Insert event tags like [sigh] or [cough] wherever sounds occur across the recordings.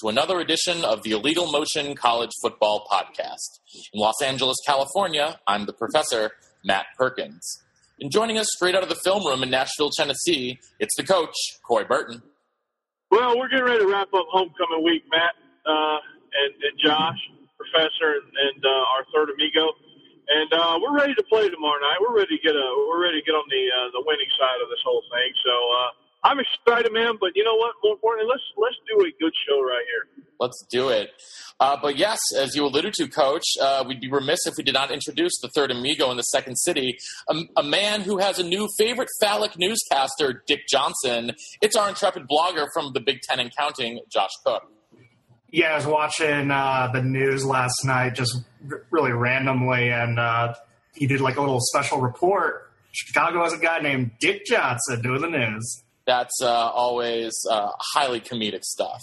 To another edition of the Illegal Motion College Football Podcast. In Los Angeles, California, I'm the professor, Matt Perkins. And joining us straight out of the film room in Nashville, Tennessee, it's the coach, Corey Burton. Well, we're getting ready to wrap up homecoming week, Matt uh, and, and Josh, professor, and, and uh, our third amigo, and uh, we're ready to play tomorrow night. We're ready to get a we're ready to get on the uh, the winning side of this whole thing. So uh, I'm excited, man. But you know what? More importantly, let's let's do a good show right here. Let's do it. Uh, but yes, as you alluded to, Coach, uh, we'd be remiss if we did not introduce the third amigo in the second city, a, a, man who has a new favorite phallic newscaster, Dick Johnson. It's our intrepid blogger from the Big Ten and Counting, Josh Cook. Yeah, I was watching uh, the news last night, just r- really randomly, and uh, he did like a little special report. Chicago has a guy named Dick Johnson doing the news that's uh, always uh, highly comedic stuff.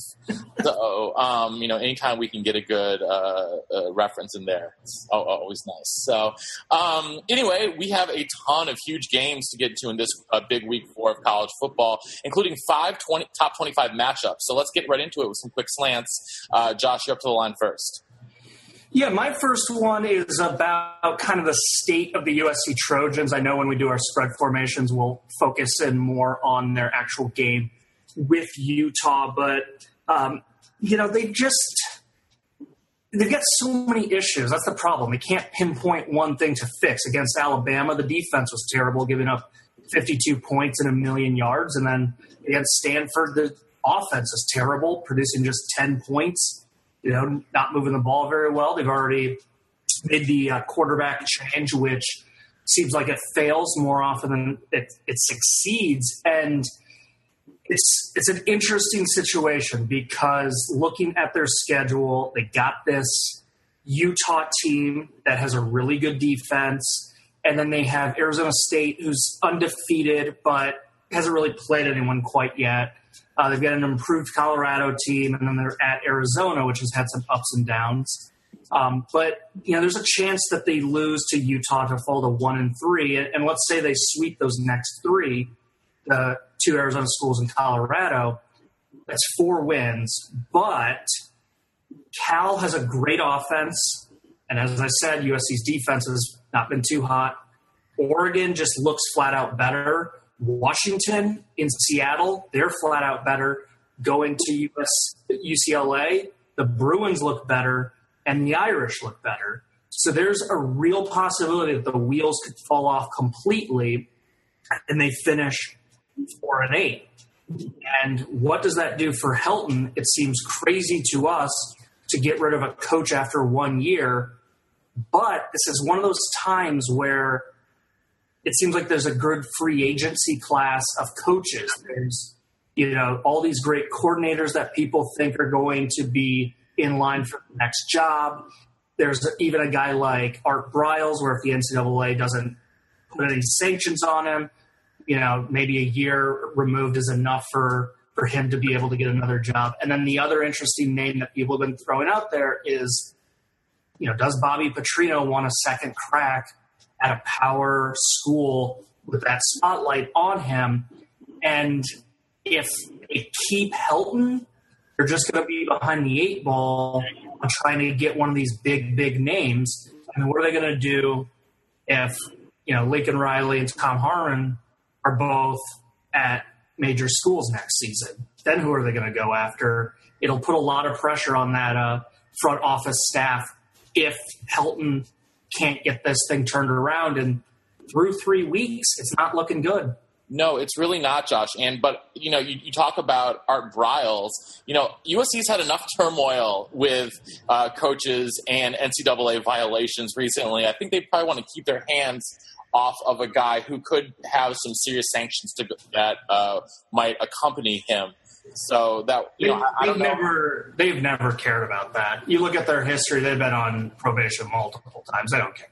so, um, you know, anytime we can get a good uh, uh reference in there, it's always nice. So, um, anyway, we have a ton of huge games to get to in this uh, big week four of college football, including five 20, top 25 matchups. So let's get right into it with some quick slants. Uh, Josh, you're up to the line first. Yeah, my first one is about kind of the state of the USC Trojans. I know when we do our spread formations, we'll focus in more on their actual game with Utah, but um, you know they just they've got so many issues. That's the problem. They can't pinpoint one thing to fix. Against Alabama, the defense was terrible, giving up 52 points and a million yards, and then against Stanford, the offense is terrible, producing just 10 points you know, not moving the ball very well. They've already made the uh, quarterback change, which seems like it fails more often than it, it succeeds. And it's it's an interesting situation because looking at their schedule, they got this Utah team that has a really good defense, and then they have Arizona State, who's undefeated but hasn't really played anyone quite yet. Uh, they've got an improved Colorado team, and then they're at Arizona, which has had some ups and downs. Um, but you know, there's a chance that they lose to Utah to fall to one and three, and, and let's say they sweep those next three, the two Arizona schools in Colorado. That's four wins, but Cal has a great offense, and as I said, USC's defense has not been too hot. Oregon just looks flat out better. Washington in Seattle, they're flat out better. Going to US, UCLA, the Bruins look better and the Irish look better. So there's a real possibility that the wheels could fall off completely and they finish four and eight. And what does that do for Helton? It seems crazy to us to get rid of a coach after one year, but this is one of those times where it seems like there's a good free agency class of coaches. There's, you know, all these great coordinators that people think are going to be in line for the next job. There's even a guy like Art Briles, where if the NCAA doesn't put any sanctions on him, you know, maybe a year removed is enough for for him to be able to get another job. And then the other interesting name that people have been throwing out there is, you know, does Bobby Petrino want a second crack at a power school with that spotlight on him. And if they keep Helton, they're just going to be behind the eight ball on trying to get one of these big, big names. I mean, what are they going to do if, you know, Lincoln Riley and Tom Herman are both at major schools next season? Then who are they going to go after? It'll put a lot of pressure on that uh, front office staff if Helton can't get this thing turned around. And through three weeks, it's not looking good. No, it's really not, Josh. And but you know, you, you talk about Art Briles. You know, USC's had enough turmoil with uh, coaches and NCAA violations recently. I think they probably want to keep their hands off of a guy who could have some serious sanctions to, that uh, might accompany him. So that you they, know, I, I don't they've know. never they've never cared about that. You look at their history; they've been on probation multiple times. They don't care.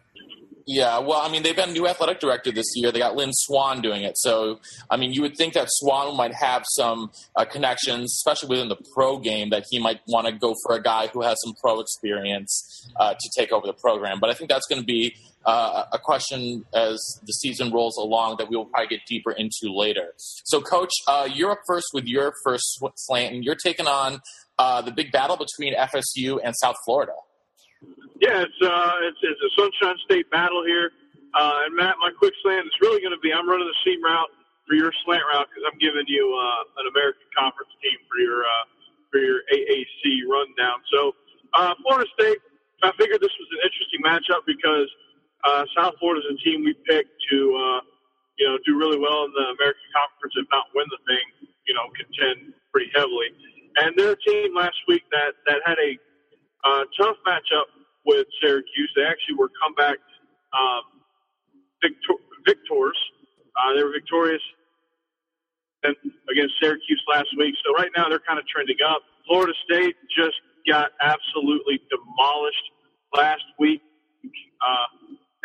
Yeah, well, I mean, they've got a new athletic director this year. They got Lynn Swann doing it. So, I mean, you would think that Swann might have some uh, connections, especially within the pro game, that he might want to go for a guy who has some pro experience uh, to take over the program. But I think that's going to be uh, a question as the season rolls along that we will probably get deeper into later. So, Coach, uh, you're up first with your first slant, and you're taking on uh, the big battle between FSU and South Florida. Yeah, it's uh, it's, it's a Sunshine State battle here. Uh, and Matt, my quick slant is really going to be I'm running the seam route for your slant route because I'm giving you uh, an American Conference team for your for your AAC rundown. So Florida State, I figured this was an interesting matchup because uh, South Florida is a team we picked to uh, you know do really well in the American Conference, if not win the thing. You know, contend pretty heavily. And they're a team last week that that had a uh, tough matchup with Syracuse. They actually were comeback um, victor- victors. Uh, they were victorious against Syracuse last week. So right now they're kind of trending up. Florida State just got absolutely demolished last week uh,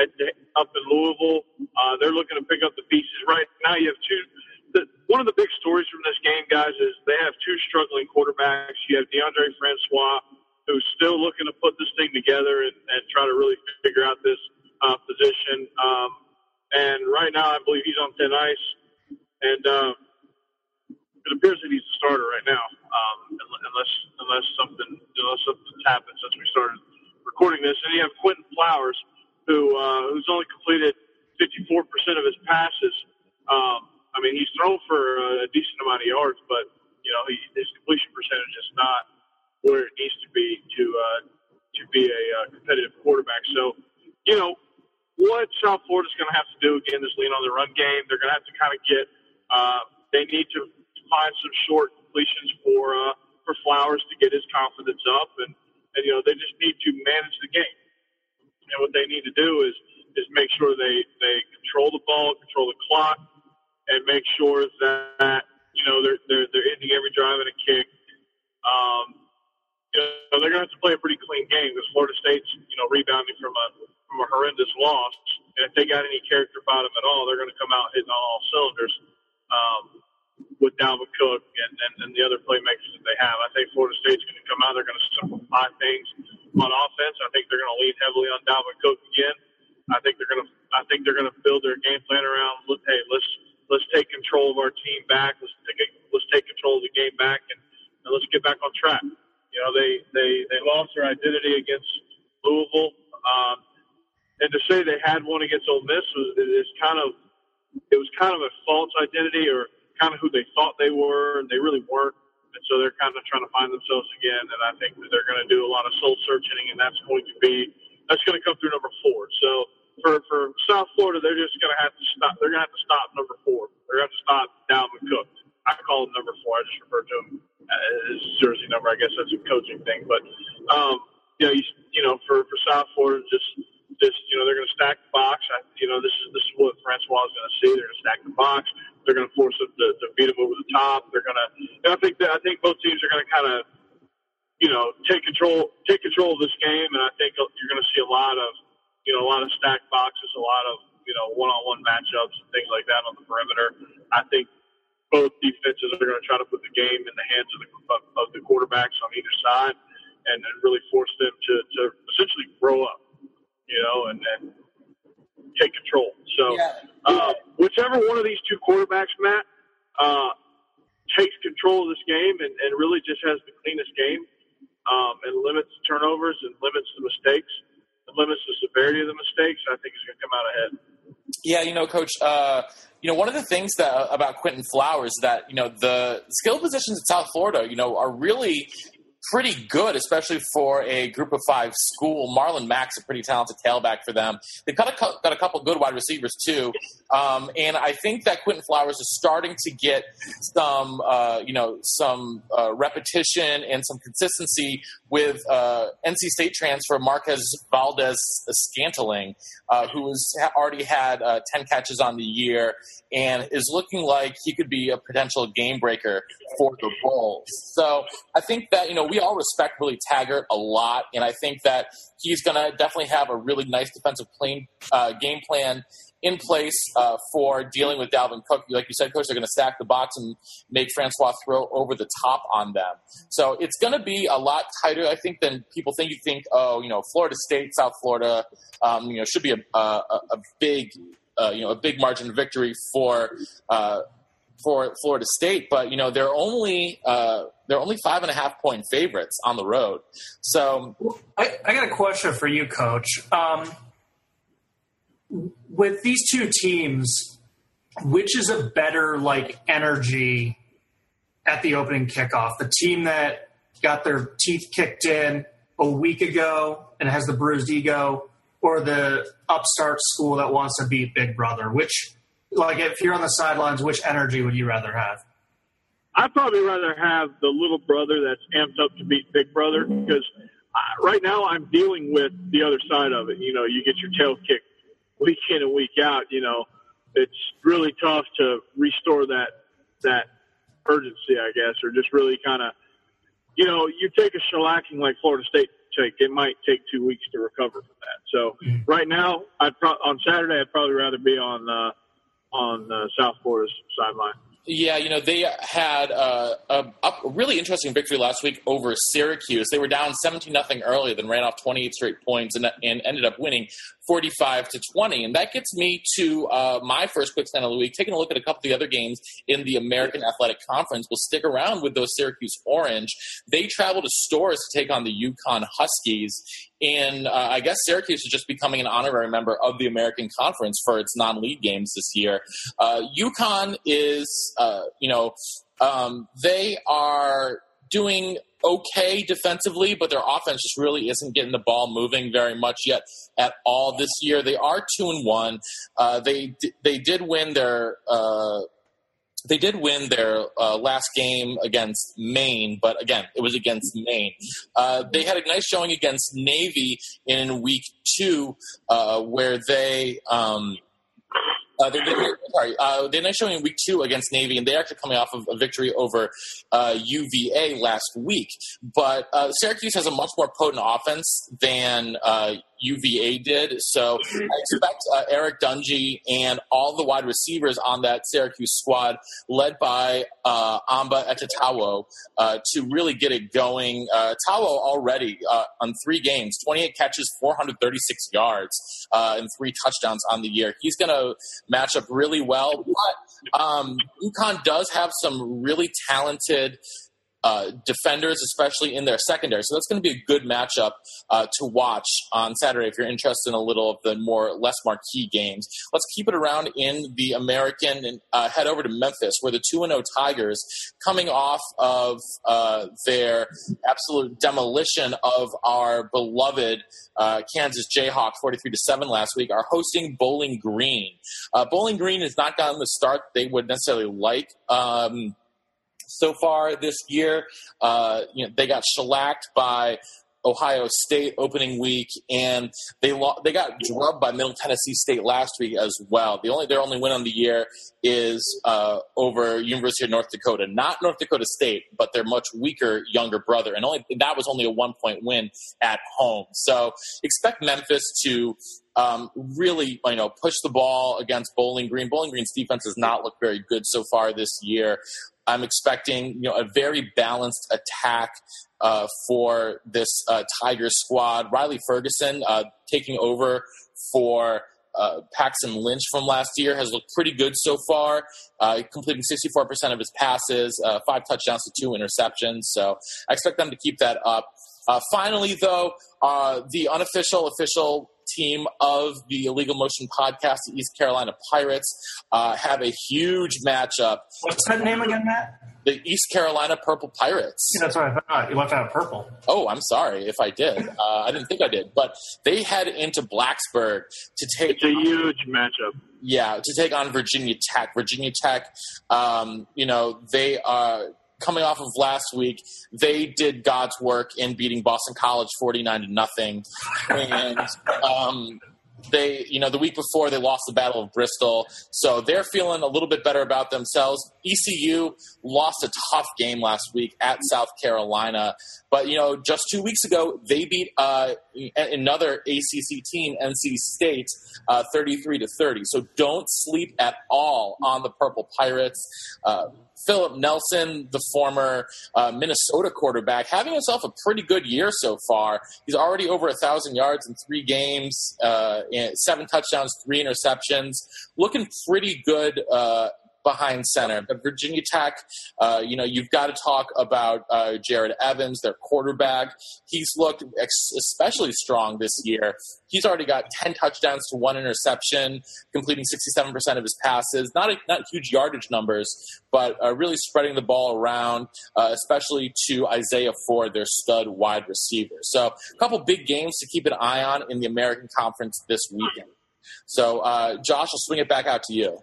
at, up in Louisville. Uh, they're looking to pick up the pieces. Right now you have two. The, one of the big stories from this game, guys, is they have two struggling quarterbacks. You have Deondre Francois, who's still looking to put this thing together and, and try to really figure out this uh, position. Um, and right now, I believe he's on thin ice, and uh, it appears that he's the starter right now, um, unless unless something unless something's happened since we started recording this. And you have Quinton Flowers, who uh, who's only completed 54% of his passes. Um, I mean, he's thrown for a decent amount of yards, but you know, he, his completion percentage is not where it needs to be to uh, to be a uh, competitive quarterback. So, you know, what South Florida's going to have to do again is lean on the run game. They're going to have to kind of get. Uh, they need to find some short completions for uh, for Flowers to get his confidence up, and and you know they just need to manage the game. And what they need to do is is make sure they they control the ball, control the clock, and make sure that you know they're they're they're ending every drive in a kick. Um, you know, they're going to have to play a pretty clean game because Florida State's you know rebounding from a from a horrendous loss, and if they got any character about them at all, they're going to come out hitting on all cylinders. Um, with Dalvin Cook and, and, and the other playmakers that they have. I think Florida State's going to come out. They're going to simplify things on offense. I think they're going to lean heavily on Dalvin Cook again. I think they're going to. I think they're going to build their game plan around. Hey, let's let's take control of our team back. Let's take let's take control of the game back, and, and let's get back on track. You know, they they they lost their identity against Louisville, um, and to say they had one against Ole Miss was is kind of it was kind of a false identity or kind of who they thought they were, and they really weren't. And so they're kind of trying to find themselves again. And I think that they're going to do a lot of soul searching, and that's going to be that's going to come through number four. So for for South Florida, they're just going to have to stop. They're going to have to stop number four. They're going to stop Dalvin Cook. I call him number four. I just refer to him as jersey number. I guess that's a coaching thing, but um, you know, you, you know, for for South Florida, just just you know, they're going to stack the box. I, you know, this is this is what Francois is going to see. They're going to stack the box. They're going to force them to, to beat them over the top. They're going to. I think that I think both teams are going to kind of, you know, take control take control of this game. And I think you're going to see a lot of, you know, a lot of stacked boxes, a lot of you know one on one matchups and things like that on the perimeter. I think both defenses are going to try to put the game in the hands of the of, the quarterbacks on either side, and, and really force them to to essentially grow up, you know, and, and take control. So, Yeah. uh, whichever one of these two quarterbacks, Matt, uh, takes control of this game and, and really just has the cleanest game um, and limits turnovers and limits the mistakes and limits the severity of the mistakes, I think is going to come out ahead. Yeah, you know, Coach. Uh, you know, one of the things that about Quinton Flowers that you know the skill positions in South Florida, you know, are really pretty good, especially for a group of five school. Marlon Mack's a pretty talented tailback for them. They've got a, got a couple good wide receivers too, um, and I think that Quinton Flowers is starting to get some, uh, you know, some uh, repetition and some consistency with uh, NC State transfer Marquez Valdez Scantling, uh, who has already had uh, ten catches on the year and is looking like he could be a potential game breaker for the Bulls. So I think that you know we all respect Willie Taggart a lot, and I think that he's going to definitely have a really nice defensive uh, game plan in place uh, for dealing with Dalvin Cook. Like you said, coach, they're going to stack the box and make Francois throw over the top on them. So it's going to be a lot tighter, I think, than people think. You think, oh, you know, Florida State, South Florida, um, you know, should be a, a, a big, uh, you know, a big margin of victory for. Uh, for Florida State, but you know they're only uh, they're only five and a half point favorites on the road. So, I, I got a question for you, Coach. Um, with these two teams, which is a better like energy at the opening kickoff? The team that got their teeth kicked in a week ago and has the bruised ego, or the upstart school that wants to beat Big Brother? Which, like, if you're on the sidelines, which energy would you rather have? I'd probably rather have the little brother that's amped up to beat Big Brother because uh, right now I'm dealing with the other side of it. You know, you get your tail kicked week in and week out, you know, it's really tough to restore that that urgency, I guess, or just really kind of, you know, you take a shellacking like Florida State take, it might take two weeks to recover from that. So mm-hmm. right now, I'd pro- on Saturday, I'd probably rather be on uh, on uh, South Florida's sideline. Yeah, you know, they had uh, a, a, really interesting victory last week over Syracuse. They were down 17 nothing early, then ran off 28 straight points and, and ended up winning 45 to 20. And that gets me to uh, my first quick stand of the week, taking a look at a couple of the other games in the American Athletic Conference. We'll stick around with those Syracuse Orange. They travel to Storrs to take on the UConn Huskies. And uh, I guess Syracuse is just becoming an honorary member of the American Conference for its non league games this year. Uh, UConn is, uh, you know, um, they are doing okay defensively, but their offense just really isn't getting the ball moving very much yet at all this year. They are two and one. Uh, they they did win their. Uh, they did win their uh, last game against Maine, but again, it was against Maine. Uh, they had a nice showing against Navy in week two, uh, where they um, uh, they, they, sorry, uh, they're not showing week two against Navy, and they're actually coming off of a victory over uh, UVA last week. But uh, Syracuse has a much more potent offense than UVA uh, did. So I expect uh, Eric Dungey and all the wide receivers on that Syracuse squad, led by Amba Etta-Tawo, to really get it going. Tawo already on three games, 28 catches, 436 yards, and three touchdowns on the year. He's going to match up really well. But um, UConn does have some really talented uh, defenders, especially in their secondary. So that's going to be a good matchup uh, to watch on Saturday if you're interested in a little of the more less marquee games. Let's keep it around in the American and uh, head over to Memphis, where the two and zero oh Tigers, coming off of uh, their absolute demolition of our beloved uh, Kansas Jayhawks, forty three to seven last week, are hosting Bowling Green. Uh, Bowling Green has not gotten the start they would necessarily like. Um, so far this year. Uh, you know, they got shellacked by Ohio State opening week, and they lo- they got drubbed by Middle Tennessee State last week as well. The only their only win on the year is uh, over University of North Dakota, not North Dakota State, but their much weaker younger brother, and only that was only a one point win at home. So expect Memphis to um, really, you know, push the ball against Bowling Green. Bowling Green's defense has not looked very good so far this year. I'm expecting you know a very balanced attack uh, for this uh, Tiger squad. Riley Ferguson uh, taking over for. Uh, Paxton Lynch from last year has looked pretty good so far, uh, completing 64% of his passes, uh, five touchdowns to two interceptions. So I expect them to keep that up. finally, though, the unofficial, official team of the Illegal Motion podcast, the East Carolina Pirates, uh, have a huge matchup. What's that name again, Matt? the East Carolina Purple Pirates. Yeah, that's what I thought. You left out purple. Oh, I'm sorry if I did. Uh, I didn't think I did. But they head into Blacksburg to take. It's a huge matchup. Yeah, to take on Virginia Tech. Virginia Tech, um, you know, they are coming off of last week. They did God's work in beating Boston College 49 to nothing. And um, they, you know, the week before they lost the Battle of Bristol, so they're feeling a little bit better about themselves. ECU lost a tough game last week at South Carolina, but you know, just two weeks ago they beat uh, another ACC team, NC State, uh, thirty-three to thirty. So don't sleep at all on the Purple Pirates. Uh, Philip Nelson, the former uh, Minnesota quarterback, having himself a pretty good year so far. He's already over a thousand yards in three games, uh, seven touchdowns, three interceptions, looking pretty good uh, behind center. Virginia Tech, uh, you know, you've got to talk about uh, Jerod Evans, their quarterback. He's looked ex- especially strong this year. He's already got 10 touchdowns to one interception, completing 67% of his passes. Not a, not huge yardage numbers, but uh, really spreading the ball around, uh, especially to Isaiah Ford, their stud wide receiver. So a couple big games to keep an eye on in the American Conference this weekend. So, uh, Josh, I'll swing it back out to you.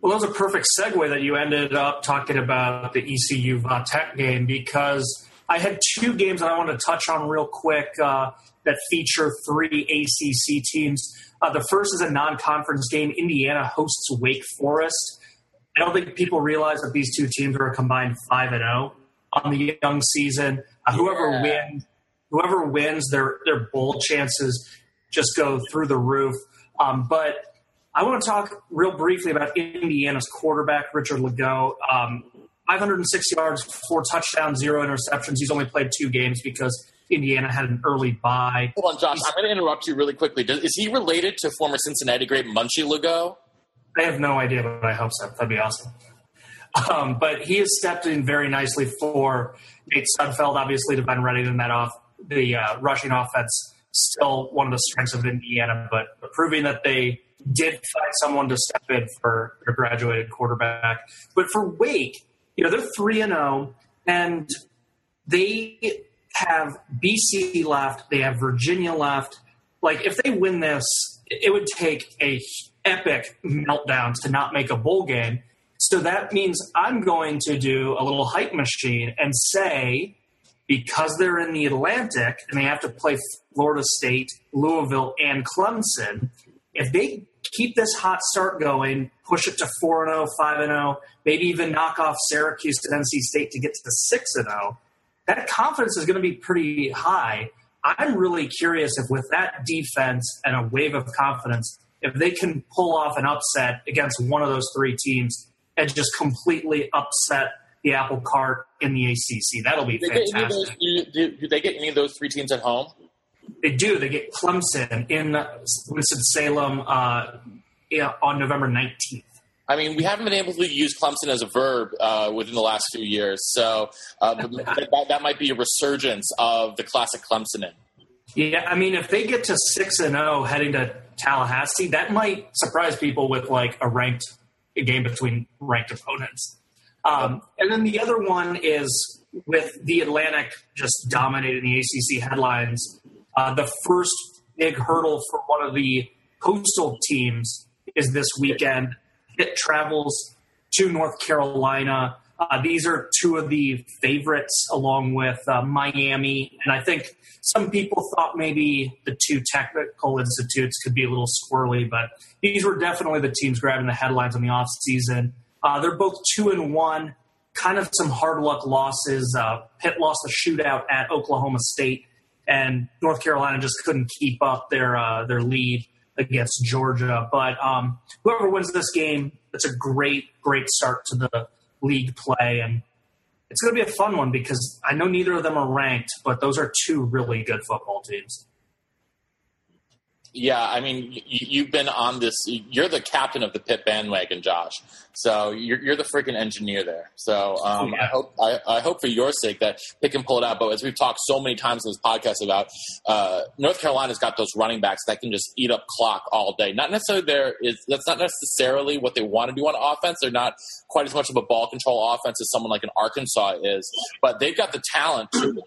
Well, that was a perfect segue that you ended up talking about the ECU Tech game because I had two games that I want to touch on real quick uh, that feature three ACC teams. Uh, the first is a non-conference game. Indiana hosts Wake Forest. I don't think people realize that these two teams are a combined five and zero oh on the young season. Uh, whoever yeah. wins, whoever wins, their their bowl chances just go through the roof. Um, but I want to talk real briefly about Indiana's quarterback, Richard Lagow. Um, 506 yards, four touchdowns, zero interceptions. He's only played two games because Indiana had an early bye. Hold on, Josh. He's, I'm going to interrupt you really quickly. Does, is he related to former Cincinnati great Munchie Legaux? I have no idea, but I hope so. That'd be awesome. Um, but he has stepped in very nicely for Nate Sudfeld, obviously, Devine Redding in that off the uh, rushing offense. Still one of the strengths of Indiana, but, proving that they did find someone to step in for their graduated quarterback. But for Wake, you know, they're 3 and 0 and they have BC left, they have Virginia left. Like if they win this, it would take a epic meltdown to not make a bowl game. So that means I'm going to do a little hype machine and say because they're in the Atlantic and they have to play Florida State, Louisville, and Clemson, if they keep this hot start going, push it to 4 0, 5 0, maybe even knock off Syracuse to NC State to get to 6 0, that confidence is going to be pretty high. I'm really curious if, with that defense and a wave of confidence, if they can pull off an upset against one of those three teams and just completely upset the apple cart in the ACC. That'll be do fantastic. Those, do, do, they get any of those three teams at home? They do. They get Clemson in Winston Salem uh, on November nineteenth. I mean, we haven't been able to use Clemson as a verb uh, within the last few years, so uh, [laughs] that, that, might be a resurgence of the classic Clemson. Yeah, I mean, if they get to six and zero oh heading to Tallahassee, that might surprise people with like a ranked a game between ranked opponents. Um, and then the other one is with the Atlantic just dominating the ACC headlines. Uh, the first big hurdle for one of the coastal teams is this weekend. It travels to North Carolina. Uh, these are two of the favorites, along with uh, Miami. And I think some people thought maybe the two technical institutes could be a little squirrely, but these were definitely the teams grabbing the headlines in the offseason. Uh, they're both two and one, kind of some hard luck losses. Uh, Pitt lost a shootout at Oklahoma State and North Carolina just couldn't keep up their uh, their lead against Georgia. But um, whoever wins this game, it's a great great start to the league play, and it's going to be a fun one because I know neither of them are ranked, but those are two really good football teams. Yeah, I mean, you, have been on this. You're the captain of the Pitt bandwagon, Josh. So you're, you're the freaking engineer there. So um, oh, yeah. I hope I, I, hope for your sake that Pitt can pull it out. But as we've talked so many times in this podcast about, uh, North Carolina's got those running backs that can just eat up clock all day. Not necessarily there is that's not necessarily what they want to do on offense. They're not quite as much of a ball control offense as someone like an Arkansas is, but they've got the talent to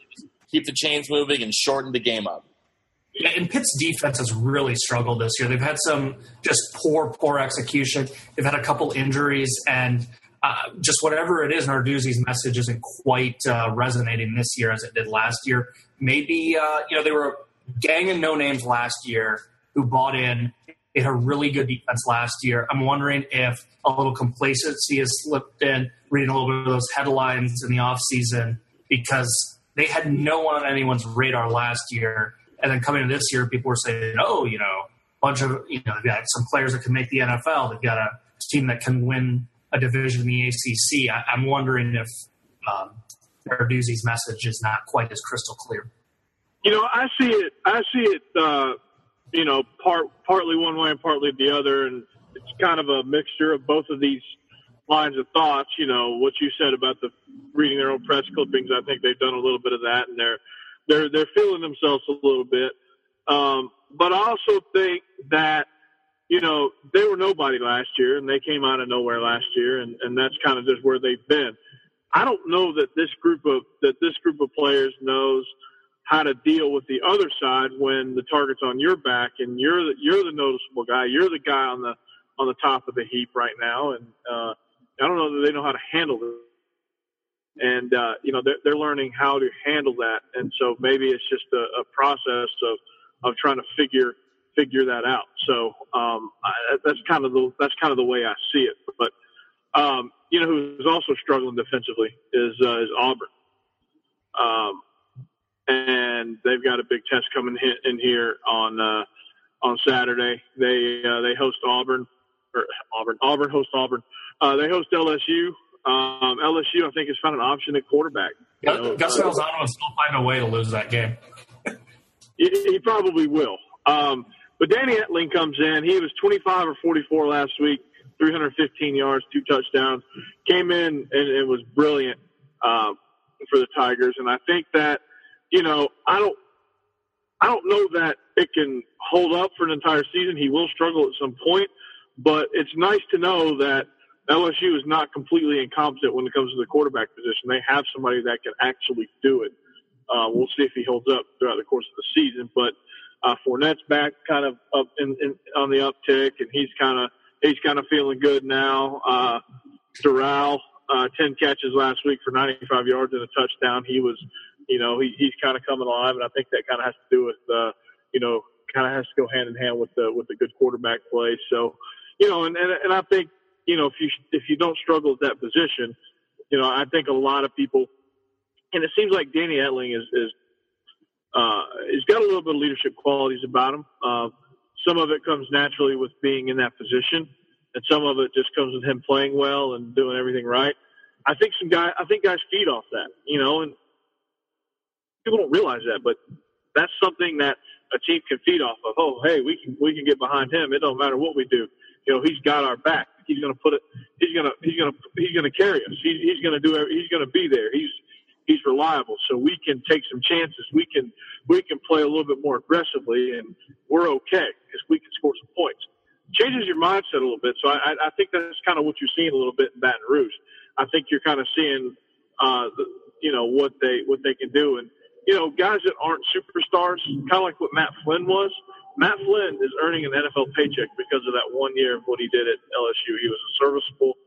keep the chains moving and shorten the game up. And Pitt's defense has really struggled this year. They've had some just poor, poor execution. They've had a couple injuries, and uh, just whatever it is, Narduzzi's message isn't quite uh, resonating this year as it did last year. Maybe uh, you know they were a gang of no names last year who bought in. They had a really good defense last year. I'm wondering if a little complacency has slipped in, reading a little bit of those headlines in the offseason because they had no one on anyone's radar last year and then coming into this year, people were saying, oh, you know, a bunch of, you know, they've got some players that can make the NFL. They've got a team that can win a division in the ACC. I, am wondering if um, Narduzzi's message is not quite as crystal clear. You know, I see it. I see it. Uh, you know, part partly one way and partly the other, and it's kind of a mixture of both of these lines of thoughts. You know, what you said about the reading their own press clippings. I think they've done a little bit of that, and they're they're they're feeling themselves a little bit. Um, but I also think that you know they were nobody last year, and they came out of nowhere last year, and, and that's kind of just where they've been. I don't know that this group of that this group of players knows how to deal with the other side when the target's on your back and you're the, you're the noticeable guy. You're the guy on the on the top of the heap right now, and uh, I don't know that they know how to handle it and uh, you know they're, they're learning how to handle that. And so maybe it's just a, a process of of trying to figure figure that out. So um, I, that's kind of the that's kind of the way I see it. But um, you know who's also struggling defensively is uh, is Auburn. Um, and they've got a big test coming in here on uh, on Saturday. They uh, they host Auburn or Auburn Auburn host Auburn. Uh, they host LSU um, LSU, I think, has found an option at quarterback. Gus, know, Gus uh, Malzahn will still find a way to lose that game. he, he, probably will. Um, but Danny Etling comes in. He was 25 or 44 last week, 315 yards, two touchdowns. Came in and it was brilliant uh, for the Tigers. And I think that, you know, I don't, I don't know that it can hold up for an entire season. He will struggle at some point, but it's nice to know that LSU is not completely incompetent when it comes to the quarterback position. They have somebody that can actually do it. Uh, we'll see if he holds up throughout the course of the season. But uh, Fournette's back, kind of up in, in, on the uptick, and he's kind of he's kind of feeling good now. Uh, Dural, uh, ten catches last week for 95 yards and a touchdown. He was, you know, he, he's kind of coming alive, and I think that kind of has to do with, uh, you know, kind of has to go hand in hand with the with the good quarterback play. So, you know, and and, and I think you know, if you if you don't struggle at that position, you know, I think a lot of people, and it seems like Danny Etling is is uh, he's got a little bit of leadership qualities about him. Uh, some of it comes naturally with being in that position, and some of it just comes with him playing well and doing everything right. I think some guy, I think guys feed off that, you know, and people don't realize that, but that's something that a team can feed off of. Oh, hey, we can we can get behind him. It don't matter what we do. You know, he's got our back. He's to put it. He's to he's to he's to carry us. He's he's to do. He's going to be there. He's he's reliable. So we can take some chances. We can we can play a little bit more aggressively, and we're okay because we can score some points. Changes your mindset a little bit. So I, I think that's kind of what you're seeing a little bit in Baton Rouge. I think you're kind of seeing, uh, the, you know, what they what they can do, and you know, guys that aren't superstars, kind of like what Matt Flynn was. Matt Flynn is earning an NFL paycheck because of that one year of what he did at LSU. He was a serviceable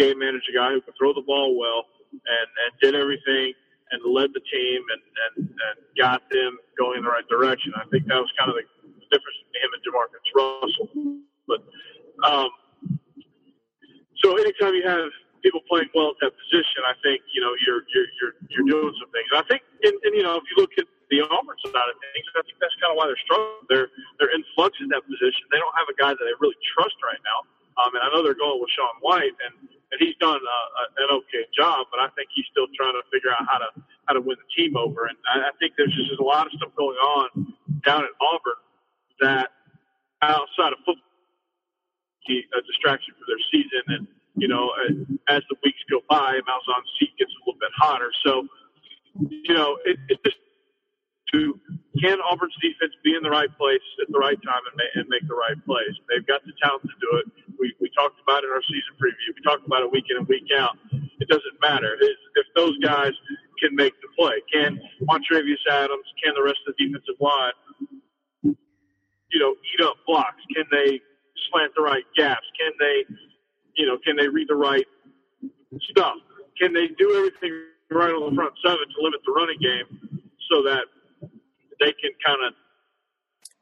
game manager guy who could throw the ball well and, and did everything and led the team and, and, and got them going in the right direction. I think that was kind of the, difference between him and Jamarcus Russell. But um, so anytime you have people playing well at that position, I think you know you're you're you're, you're doing some things. I think, and, and you know, if you look at the Auburn side of things, I think that's kind of why they're struggling. They're they're in flux in that position. They don't have a guy that they really trust right now. Um, and I know they're going with Sean White, and and he's done uh, an okay job, but I think he's still trying to figure out how to how to win the team over. And I, I think there's just a lot of stuff going on down at Auburn that outside of football a distraction for their season. And, you know, as the weeks go by, Malzahn's seat gets a little bit hotter. So, you know, it, it's just to can Auburn's defense be in the right place at the right time and, and make the right plays? They've got the talent to do it. We, we talked about it in our season preview. We talked about it week in and week out. It doesn't matter if, if those guys can make the play. Can Montravius Adams? Can the rest of the defensive line? You know, eat up blocks. Can they slant the right gaps? Can they, you know, can they read the right stuff? Can they do everything right on the front seven to limit the running game so that they can kind of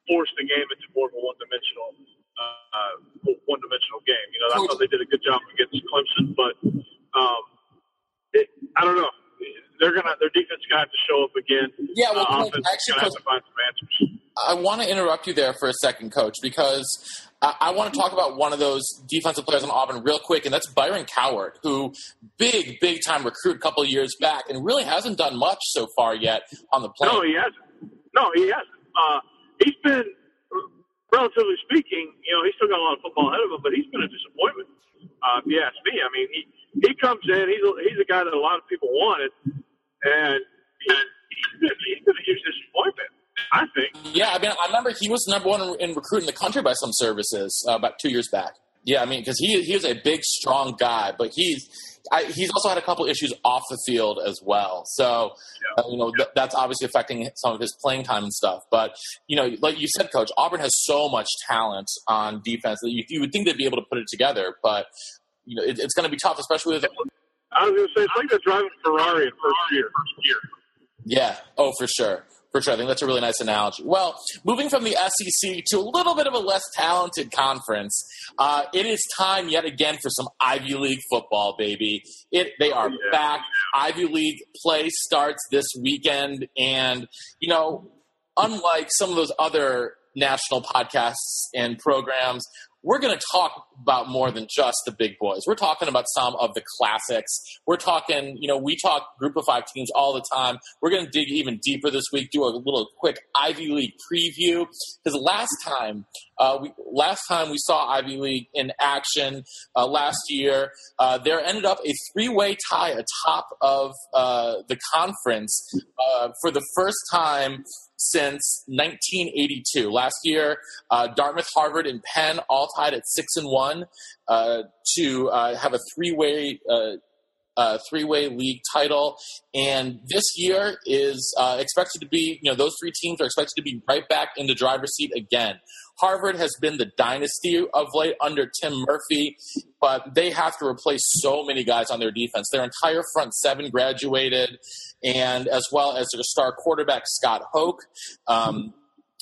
force the game into more of a one-dimensional, uh, one-dimensional game? You know, I thought they did a good job against Clemson, but um, it, I don't know. They're gonna their defense gonna show up again. Yeah, well, uh, actually, gonna have to find some answers. I want to interrupt you there for a second, Coach, because I, I want to talk about one of those defensive players on Auburn real quick, and that's Byron Cowart, who big, big time recruit a couple of years back, and really hasn't done much so far yet on the plane. No, he hasn't. No, he hasn't. Uh, he's been, relatively speaking, you know, he's still got a lot of football ahead of him, but he's been a disappointment. Uh, if you ask me, I mean, he he comes in, he's a, he's a guy that a lot of people wanted, and he, he's been, he's been a huge disappointment. I think. Yeah, I mean, I remember he was number one in recruiting the country by some services uh, about two years back. Yeah, I mean, because he he is a big, strong guy, but he's I, he's also had a couple issues off the field as well. So, uh, you know, th- that's obviously affecting some of his playing time and stuff. But, you know, like you said, Coach, Auburn has so much talent on defense that you, you would think they'd be able to put it together. But, you know, it, it's going to be tough, especially with. I was going to say, it's like they're driving Ferrari in first year. First year. Yeah. Oh, for sure. For sure. I think that's a really nice analogy. Well, moving from the SEC to a little bit of a less talented conference, uh, it is time yet again for some Ivy League football, baby. It They are yeah. back. Ivy League play starts this weekend. And, you know, unlike some of those other national podcasts and programs, we're going to talk about more than just the big boys. We're talking about some of the classics. We're talking, you know, we talk group of five teams all the time. We're going to dig even deeper this week, do a little quick Ivy League preview. Because last time, uh, we, last time we saw Ivy League in action uh, last year, uh, there ended up a three-way tie atop of uh, the conference uh, for the first time since 1982. Last year, uh, Dartmouth, Harvard, and Penn all tied at six and one uh, to uh, have a three-way. Uh, uh, three-way league title, and this year is uh, expected to be. You know, those three teams are expected to be right back in the driver's seat again. Harvard has been the dynasty of late under Tim Murphy, but they have to replace so many guys on their defense. Their entire front seven graduated, and as well as their star quarterback Scott Hosch. Um,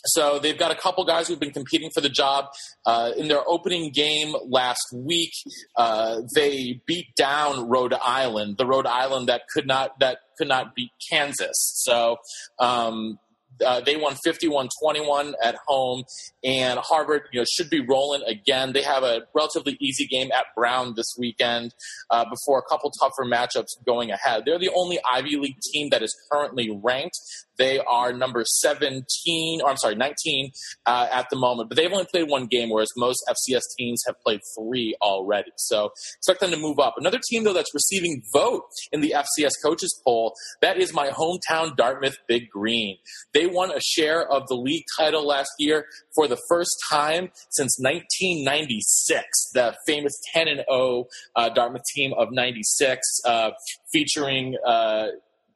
so they've got a couple guys who've been competing for the job. Uh, in their opening game last week, uh, they beat down Rhode Island, the Rhode Island that could not that could not beat Kansas. So um, uh, they won 51-21 at home, and Harvard, you know, should be rolling again. They have a relatively easy game at Brown this weekend uh, before a couple tougher matchups going ahead. They're the only Ivy League team that is currently ranked. They are number 17, or I'm sorry, 19 uh, at the moment, but they've only played one game, whereas most FCS teams have played three already. So expect them to move up. Another team, though, that's receiving vote in the FCS coaches poll, that is my hometown Dartmouth Big Green. They won a share of the league title last year for the first time since 1996. The famous 10 and 0 uh, Dartmouth team of 96, uh, featuring. Uh,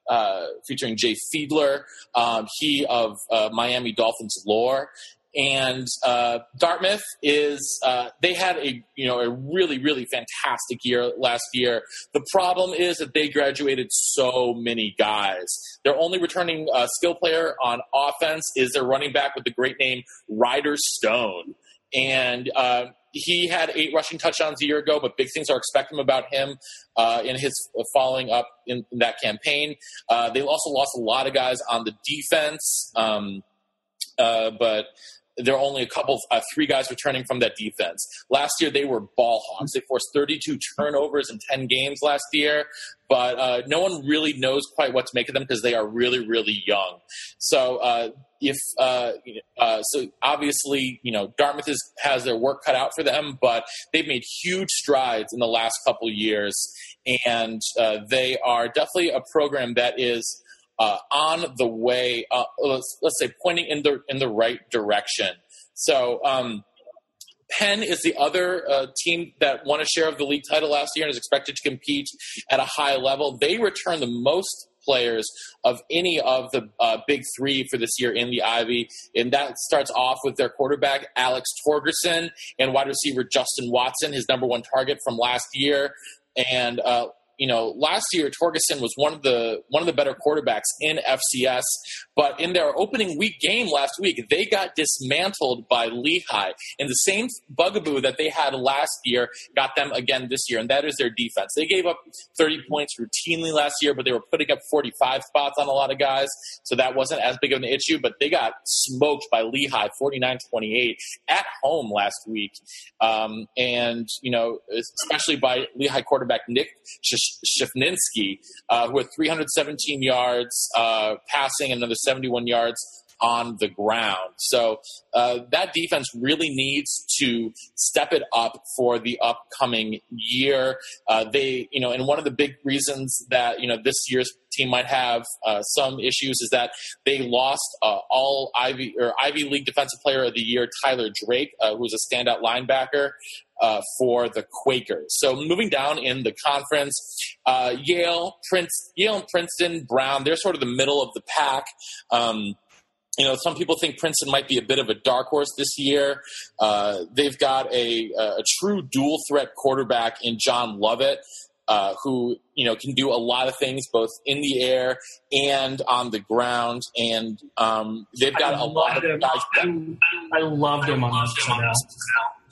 uh, featuring Jay Fiedler, um, he of uh, Miami Dolphins lore. And uh, Dartmouth is uh, they had a you know a really really fantastic year last year. The problem is that they graduated so many guys. Their only returning uh, skill player on offense is their running back with the great name Ryder Stone, and uh, he had eight rushing touchdowns a year ago, but big things are expected about him uh, in his following up in, in that campaign. Uh, they also lost a lot of guys on the defense, um, uh, but there are only a couple, uh, three guys returning from that defense. Last year, they were ball hogs. They forced 32 turnovers in 10 games last year, but uh, no one really knows quite what to make of them because they are really, really young. So, uh, if uh, uh, so, obviously, you know, Dartmouth is, has their work cut out for them, but they've made huge strides in the last couple years, and uh, they are definitely a program that is uh, on the way, uh, let's, let's say pointing in the in the right direction. So um, Penn is the other uh, team that won a share of the league title last year and is expected to compete at a high level. They return the most players of any of the uh, big three for this year in the Ivy. And that starts off with their quarterback, Alex Torgersen, and wide receiver Justin Watson, his number one target from last year. And uh, you know, last year Torgersen was one of the one of the better quarterbacks in FCS, but in their opening week game last week, they got dismantled by Lehigh. And the same bugaboo that they had last year got them again this year, and that is their defense. They gave up 30 points routinely last year, but they were putting up 45 spots on a lot of guys, so that wasn't as big of an issue. But they got smoked by Lehigh, 49-28 at home last week, um, and you know, especially by Lehigh quarterback Nick. Shafnisky, uh, who had 317 yards uh, passing another 71 yards on the ground. So uh, that defense really needs to step it up for the upcoming year. Uh, they, you know, and one of the big reasons that you know this year's team might have uh, some issues is that they lost uh, all Ivy or Ivy League Defensive Player of the Year Tyler Drake, uh, who was a standout linebacker. Uh, for the Quakers. So moving down in the conference, Yale, Prince, Yale and Princeton, Brown, they're sort of the middle of the pack. Um, you know, some people think Princeton might be a bit of a dark horse this year. Uh, they've got a, a true dual threat quarterback in John Lovett. Uh, who you know can do a lot of things both in the air and on the ground, and um, they've got I a lot him. of guys. I, I loved him on this channel.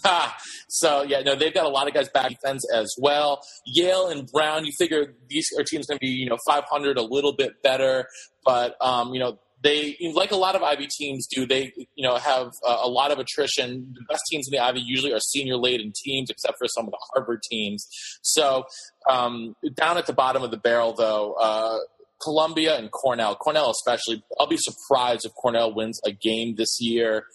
Ah, so yeah, no, they've got a lot of guys back defense as well. Yale and Brown, you figure these are teams going to be you know 500, a little bit better, but um, you know they like a lot of Ivy teams do. They you know have a lot of attrition. The best teams in the Ivy usually are senior laden teams, except for some of the Harvard teams. So um, down at the bottom of the barrel, though. Uh, Columbia and Cornell, Cornell especially, I'll be surprised if Cornell wins a game this year.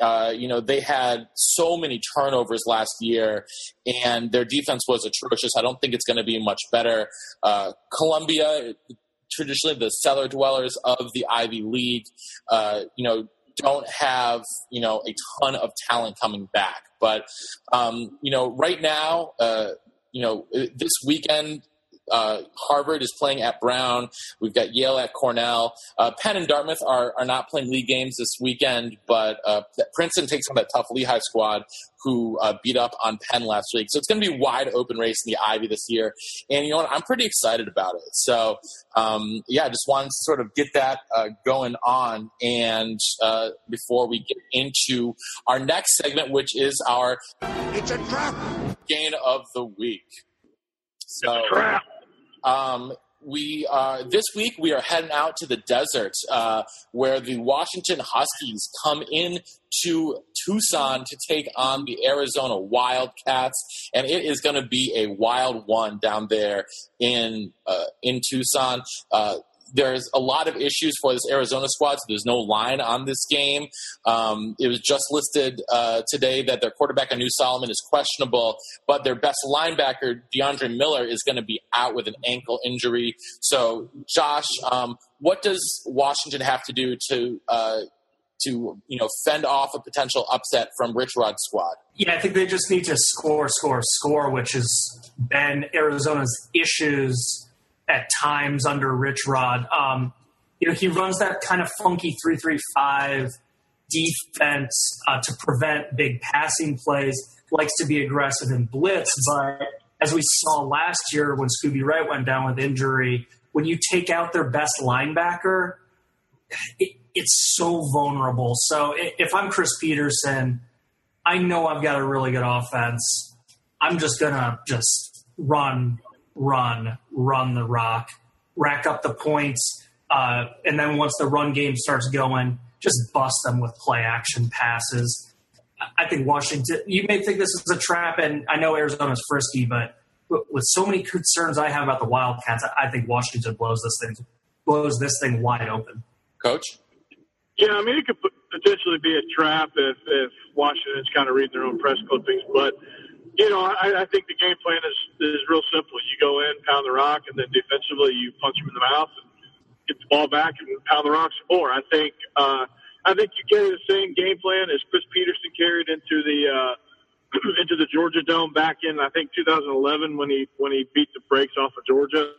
Uh, you know, they had so many turnovers last year, and their defense was atrocious. I don't think it's going to be much better. Uh, Columbia, traditionally the cellar dwellers of the Ivy League, uh, you know, don't have you know a ton of talent coming back. But um, you know, right now, uh, you know, this weekend uh, Harvard is playing at Brown. We've got Yale at Cornell. Uh, Penn and Dartmouth are, are not playing league games this weekend, but uh, Princeton takes on that tough Lehigh squad who uh, beat up on Penn last week. So it's going to be a wide open race in the Ivy this year. And you know what? I'm pretty excited about it. So um, yeah, I just wanted to sort of get that uh, going on. And uh, before we get into our next segment, which is our It's a trap. gain of the week. So, Trap. Um, we uh, this week we are heading out to the desert uh, where the Washington Huskies come in to Tucson to take on the Arizona Wildcats, and it is going to be a wild one down there in uh, in Tucson. Uh, there's a lot of issues for this Arizona squad. So there's no line on this game. Um, it was just listed uh, today that their quarterback Anu Solomon is questionable, but their best linebacker DeAndre Miller is going to be out with an ankle injury. So, Josh, um, what does Washington have to do to uh, to you know fend off a potential upset from Rich Rod's squad? Yeah, I think they just need to score, score, score, which has been Arizona's issues at times under Rich Rod. Um, you know, he runs that kind of funky three-three-five defense uh, to prevent big passing plays. Likes to be aggressive and blitz, but as we saw last year when Scooby Wright went down with injury, when you take out their best linebacker, it, it's so vulnerable. So if I'm Chris Petersen, I know I've got a really good offense. I'm just gonna just run, run, run the rock, rack up the points, uh, and then once the run game starts going, just bust them with play action passes. I think Washington. You may think this is a trap, and I know Arizona's frisky, but with so many concerns I have about the Wildcats, I think Washington blows this thing blows this thing wide open. Coach. Yeah, I mean it could potentially be a trap if if Washington's kind of reading their own press clippings, but you know, I, I think the game plan is is real simple. You go in, pound the rock, and then defensively you punch them in the mouth and get the ball back and pound the rock some more. I think uh, I think you carry the same game plan as Chris Petersen carried into the uh, [clears throat] into the Georgia Dome back in I think 2011 when he when he beat the brakes off of Georgia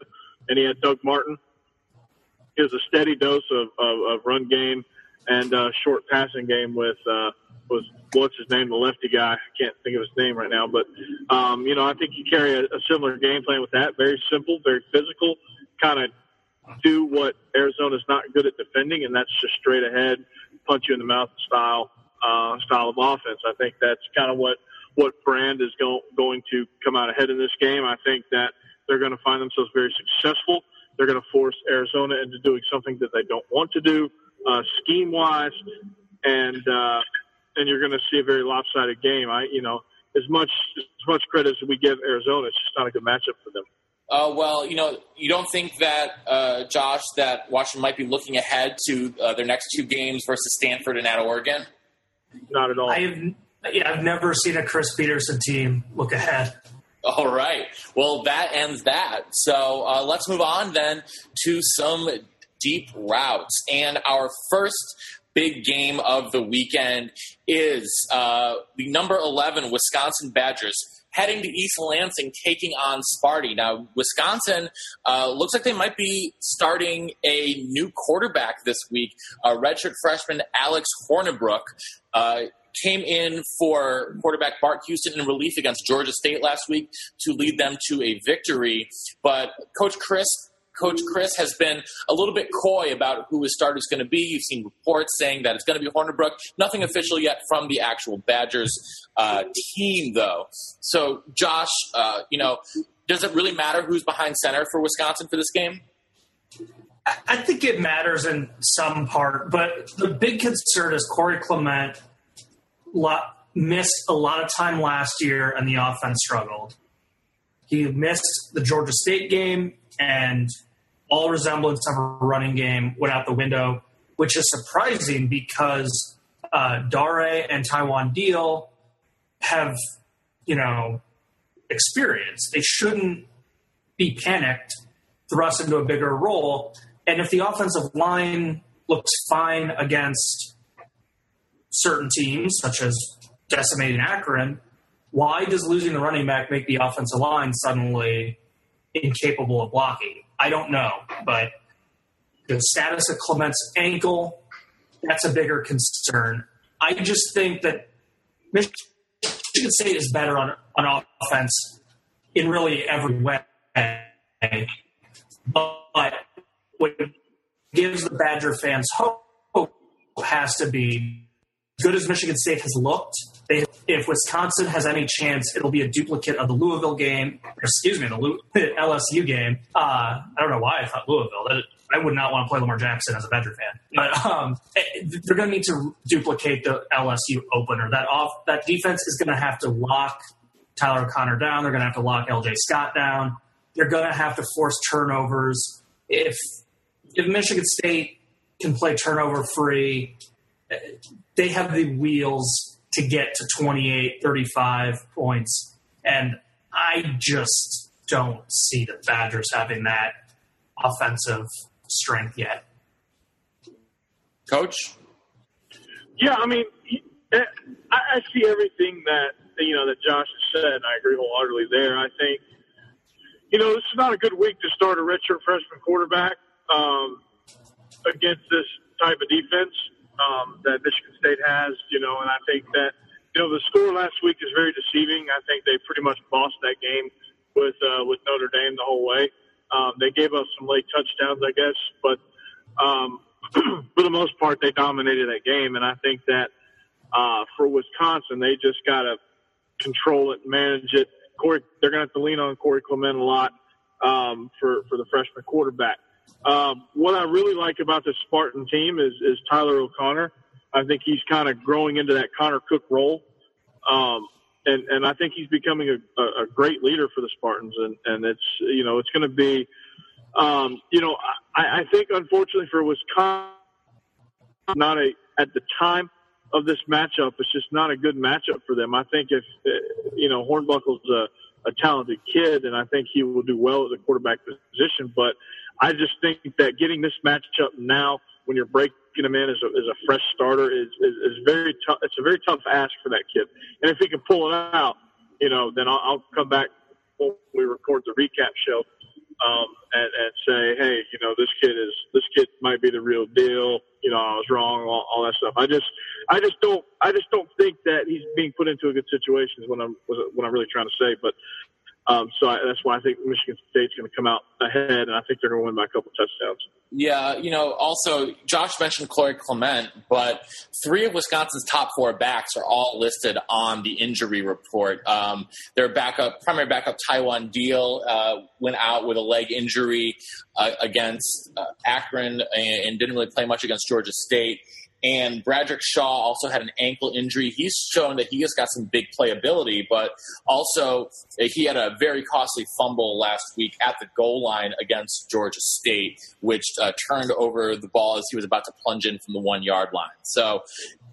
and he had Doug Martin. It was a steady dose of, of, of run game and uh, short passing game with uh, was what's his name, the lefty guy. I can't think of his name right now, but um, you know, I think you carry a, a similar game plan with that. Very simple, very physical, kind of do what Arizona's not good at defending, and that's just straight ahead, punch you in the mouth style uh, style of offense. I think that's kind of what what brand is go, going to come out ahead in this game. I think that they're going to find themselves very successful. They're going to force Arizona into doing something that they don't want to do, uh, scheme wise, and uh, and you're going to see a very lopsided game. I, you know, as much as much credit as we give Arizona, it's just not a good matchup for them. Uh, well, you know, you don't think that, uh, Josh, that Washington might be looking ahead to uh, their next two games versus Stanford and at Oregon? Not at all. I have, yeah, I've never seen a Chris Petersen team look ahead. All right. Well, that ends that. So uh, let's move on then to some deep routes. And our first big game of the weekend is uh, the number 11 Wisconsin Badgers heading to East Lansing, taking on Sparty. Now, Wisconsin uh, looks like they might be starting a new quarterback this week. Uh, redshirt freshman Alex Hornibrook uh, came in for quarterback Bart Houston in relief against Georgia State last week to lead them to a victory. But Coach Chryst Coach Chryst has been a little bit coy about who his starter is going to be. You've seen reports saying that it's going to be Hornibrook. Nothing official yet from the actual Badgers uh, team, though. So, Josh, uh, you know, does it really matter who's behind center for Wisconsin for this game? I think it matters in some part, but the big concern is Corey Clement missed a lot of time last year and the offense struggled. He missed the Georgia State game and all resemblance of a running game went out the window, which is surprising because uh, Dare and Taiwan Deal have, you know, experience. They shouldn't be panicked, thrust into a bigger role. And if the offensive line looks fine against certain teams, such as decimating Akron, why does losing the running back make the offensive line suddenly incapable of blocking? I don't know, but the status of Clement's ankle, that's a bigger concern. I just think that Michigan State is better on, on offense in really every way. But what gives the Badger fans hope has to be good as Michigan State has looked, they, if Wisconsin has any chance, it'll be a duplicate of the Louisville game. excuse me, the LSU [laughs] game. Uh, I don't know why I thought Louisville. That, I would not want to play Lamar Jackson as a Badger fan, but um, they're going to need to duplicate the LSU opener. That off that defense is going to have to lock Tyler O'Connor down. They're going to have to lock L.J. Scott down. They're going to have to force turnovers. If if Michigan State can play turnover free, they have the wheels to get to 28, 35 points. And I just don't see the Badgers having that offensive strength yet. Coach? Yeah, I mean, I see everything that you know that Josh has said. I agree wholeheartedly there. I think you know this is not a good week to start a redshirt freshman quarterback um, against this type of defense um, that Michigan State has, you know, and I think that, you know, the score last week is very deceiving. I think they pretty much bossed that game with, uh, with Notre Dame the whole way. Um, they gave us some late touchdowns, I guess, but, um, [clears throat] for the most part, they dominated that game. And I think that, uh, for Wisconsin, they just got to control it manage it. Corey, they're going to have to lean on Corey Clement a lot, um, for, for the freshman quarterback. Um, what I really like about this Spartan team is, is Tyler O'Connor. I think he's kind of growing into that Connor Cook role. Um, and, and I think he's becoming a, a, great leader for the Spartans. And, and it's, you know, it's going to be, um, you know, I, I think unfortunately for Wisconsin, not a, at the time of this matchup, it's just not a good matchup for them. I think if, uh, you know, Hornbuckle's a, a talented kid and I think he will do well at the quarterback position, but I just think that getting this matchup now when you're breaking him in as a, as a fresh starter is, is, is very tough. It's a very tough ask for that kid. And if he can pull it out, you know, then I'll, I'll come back when we record the recap show um, and, and say, hey, you know, this kid is this kid might be the real deal. You know, I was wrong, all, all that stuff. I just, I just don't, I just don't think that he's being put into a good situation. Is what I'm, what I'm really trying to say. But um, so I, that's why I think Michigan State's going to come out ahead, and I think they're going to win by a couple touchdowns. Yeah, you know, also Josh mentioned Corey Clement, but three of Wisconsin's top four backs are all listed on the injury report. Um, their backup, primary backup, Taiwan Deal, uh, went out with a leg injury uh, against uh, Akron and, and didn't really play much against Georgia State. And Bradrick Shaw also had an ankle injury. He's shown that he has got some big playability, but also uh, he had a very costly fumble last week at the goal line against Georgia State, which uh, turned over the ball as he was about to plunge in from the one yard line. So,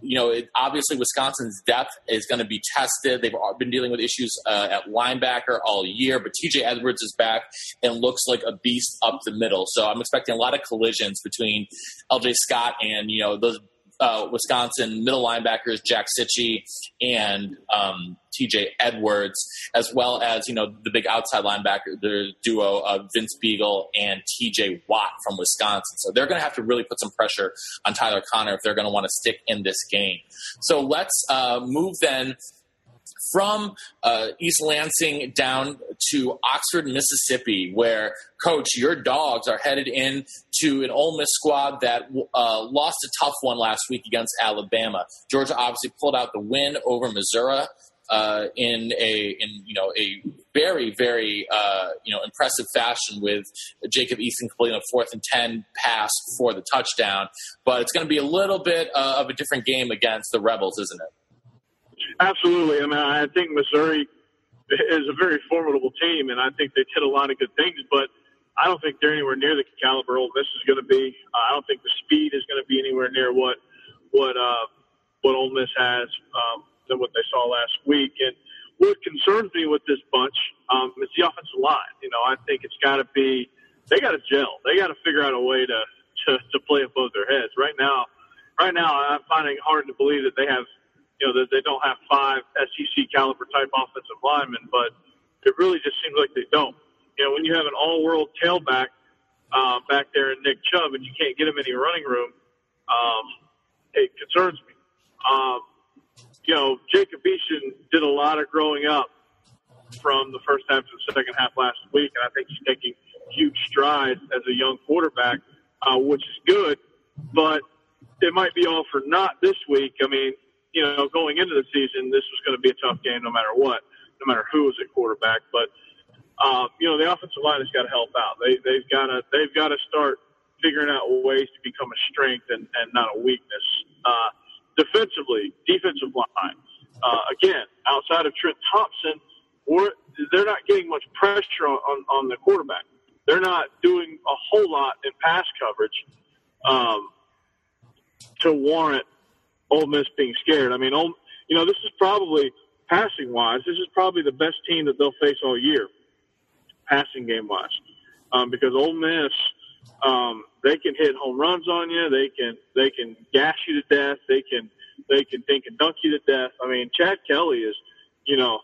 you know, it, obviously Wisconsin's depth is going to be tested. They've been dealing with issues uh, at linebacker all year, but TJ Edwards is back and looks like a beast up the middle. So I'm expecting a lot of collisions between LJ Scott and, you know, those uh, Wisconsin middle linebackers Jack Cichy and um, T.J. Edwards, as well as you know the big outside linebacker, the duo of Vince Biegel and T.J. Watt from Wisconsin. So they're going to have to really put some pressure on Tyler Connor if they're going to want to stick in this game. So let's uh, move then from uh, East Lansing down to Oxford, Mississippi, where coach, your dogs are headed in to an Ole Miss squad that uh, lost a tough one last week against Alabama. Georgia obviously pulled out the win over Missouri. Uh, in a in you know a very very uh, you know impressive fashion with Jacob Eason completing a fourth and ten pass for the touchdown, but it's going to be a little bit uh, of a different game against the Rebels, isn't it? Absolutely. I mean, I think Missouri is a very formidable team, and I think they did a lot of good things, but I don't think they're anywhere near the caliber Ole Miss is going to be. I don't think the speed is going to be anywhere near what what uh, what Ole Miss has um, than what they saw last week. And what concerns me with this bunch um, is the offensive line. You know, I think it's got to be they got to gel. They got to figure out a way to, to to play above their heads. Right now, right now, I'm finding it hard to believe that they have you know, that they don't have five SEC caliber type offensive linemen, but it really just seems like they don't. You know, when you have an all world tailback uh, back there in Nick Chubb and you can't get him any running room, um, it concerns me. Um, you know, Jacob Eason did a lot of growing up from the first half to the second half last week, and I think he's taking huge strides as a young quarterback, uh, which is good. But it might be all for naught this week. I mean, you know, going into the season, this was going to be a tough game no matter what, no matter who was at quarterback. But um, you know, the offensive line has got to help out. They they've got to they've got to start figuring out ways to become a strength and, and not a weakness. Uh, defensively, defensive line. Uh, again, outside of Trent Thompson, we're, they're not getting much pressure on, on, on the quarterback. They're not doing a whole lot in pass coverage um, to warrant Ole Miss being scared. I mean, Ole, you know, this is probably passing wise. This is probably the best team that they'll face all year, passing game wise, um, because Ole Miss um, they can hit home runs on you. They can they can gash you to death. They can they can think and dunk you to death. I mean, Chad Kelly is, you know,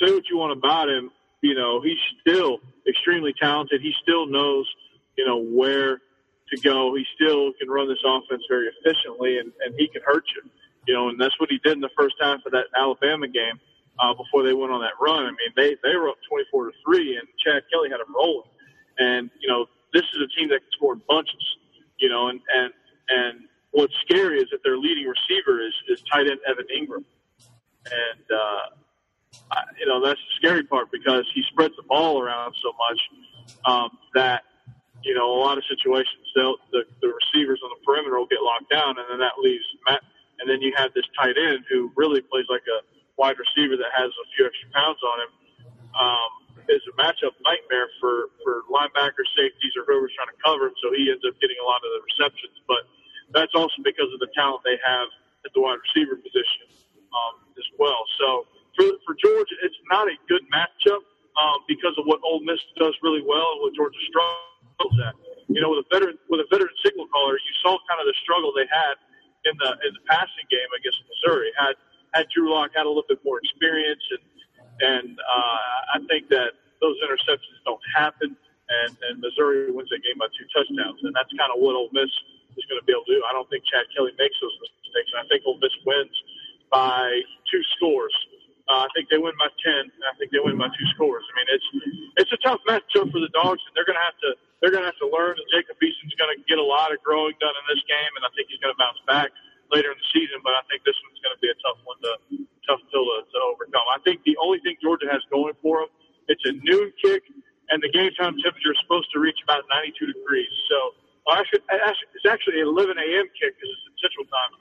say what you want about him. You know, he's still extremely talented. He still knows, you know, where to go. He still can run this offense very efficiently, and, and he can hurt you. You know, and that's what he did in the first half of that Alabama game uh, before they went on that run. I mean, they they were up twenty four to three, and Chad Kelly had them rolling. And you know, this is a team that can score in bunches. You know, and and and what's scary is that their leading receiver is is tight end Evan Engram, and uh, I, you know that's the scary part because he spreads the ball around so much um, that you know, a lot of situations, they'll, the, the receivers on the perimeter will get locked down, and then that leaves Matt, and then you have this tight end who really plays like a wide receiver that has a few extra pounds on him. Um, is a matchup nightmare for for linebacker safeties or whoever's trying to cover him. So he ends up getting a lot of the receptions, but that's also because of the talent they have at the wide receiver position um, as well. So for for Georgia, it's not a good matchup um, because of what Ole Miss does really well and what Georgia struggles at. You know, with a veteran with a veteran signal caller, you saw kind of the struggle they had in the in the passing game against Missouri. Had had Drew Lock had a little bit more experience and and uh, I think that those interceptions don't happen, and, and Missouri wins that game by two touchdowns. And that's kind of what Ole Miss is going to be able to do. I don't think Chad Kelly makes those mistakes. I think Ole Miss wins by two scores. Uh, I think they win by ten. I think they win by two scores. I mean, it's it's a tough matchup for the dogs, and they're going to have to they're going to have to learn. And Jacob Eason's going to get a lot of growing done in this game, and I think he's going to bounce back later in the season. But I think this one's going to be a tough one to tough pill to, to overcome. I think the only thing Georgia has going for them, it's a noon kick, and the game time temperature is supposed to reach about 92 degrees. So well, actually, it's actually an 11 a.m. kick because it's in Central Time,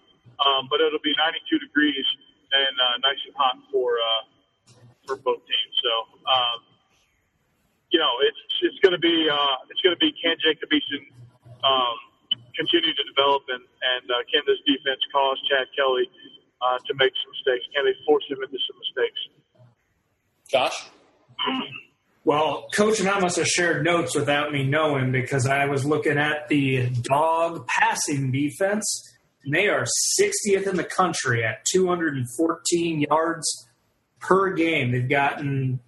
um, but it'll be 92 degrees and uh, nice and hot for uh, for both teams. So. Um, you know, it's it's going to be uh, it's going to be can Jacob Eason um, continue to develop and and uh, can this defense cause Chad Kelly uh, to make some mistakes? Can they force him into some mistakes? Josh? [clears throat] Well, Coach and I must have shared notes without me knowing because I was looking at the dog passing defense, and they are 60th in the country at 214 yards per game. They've gotten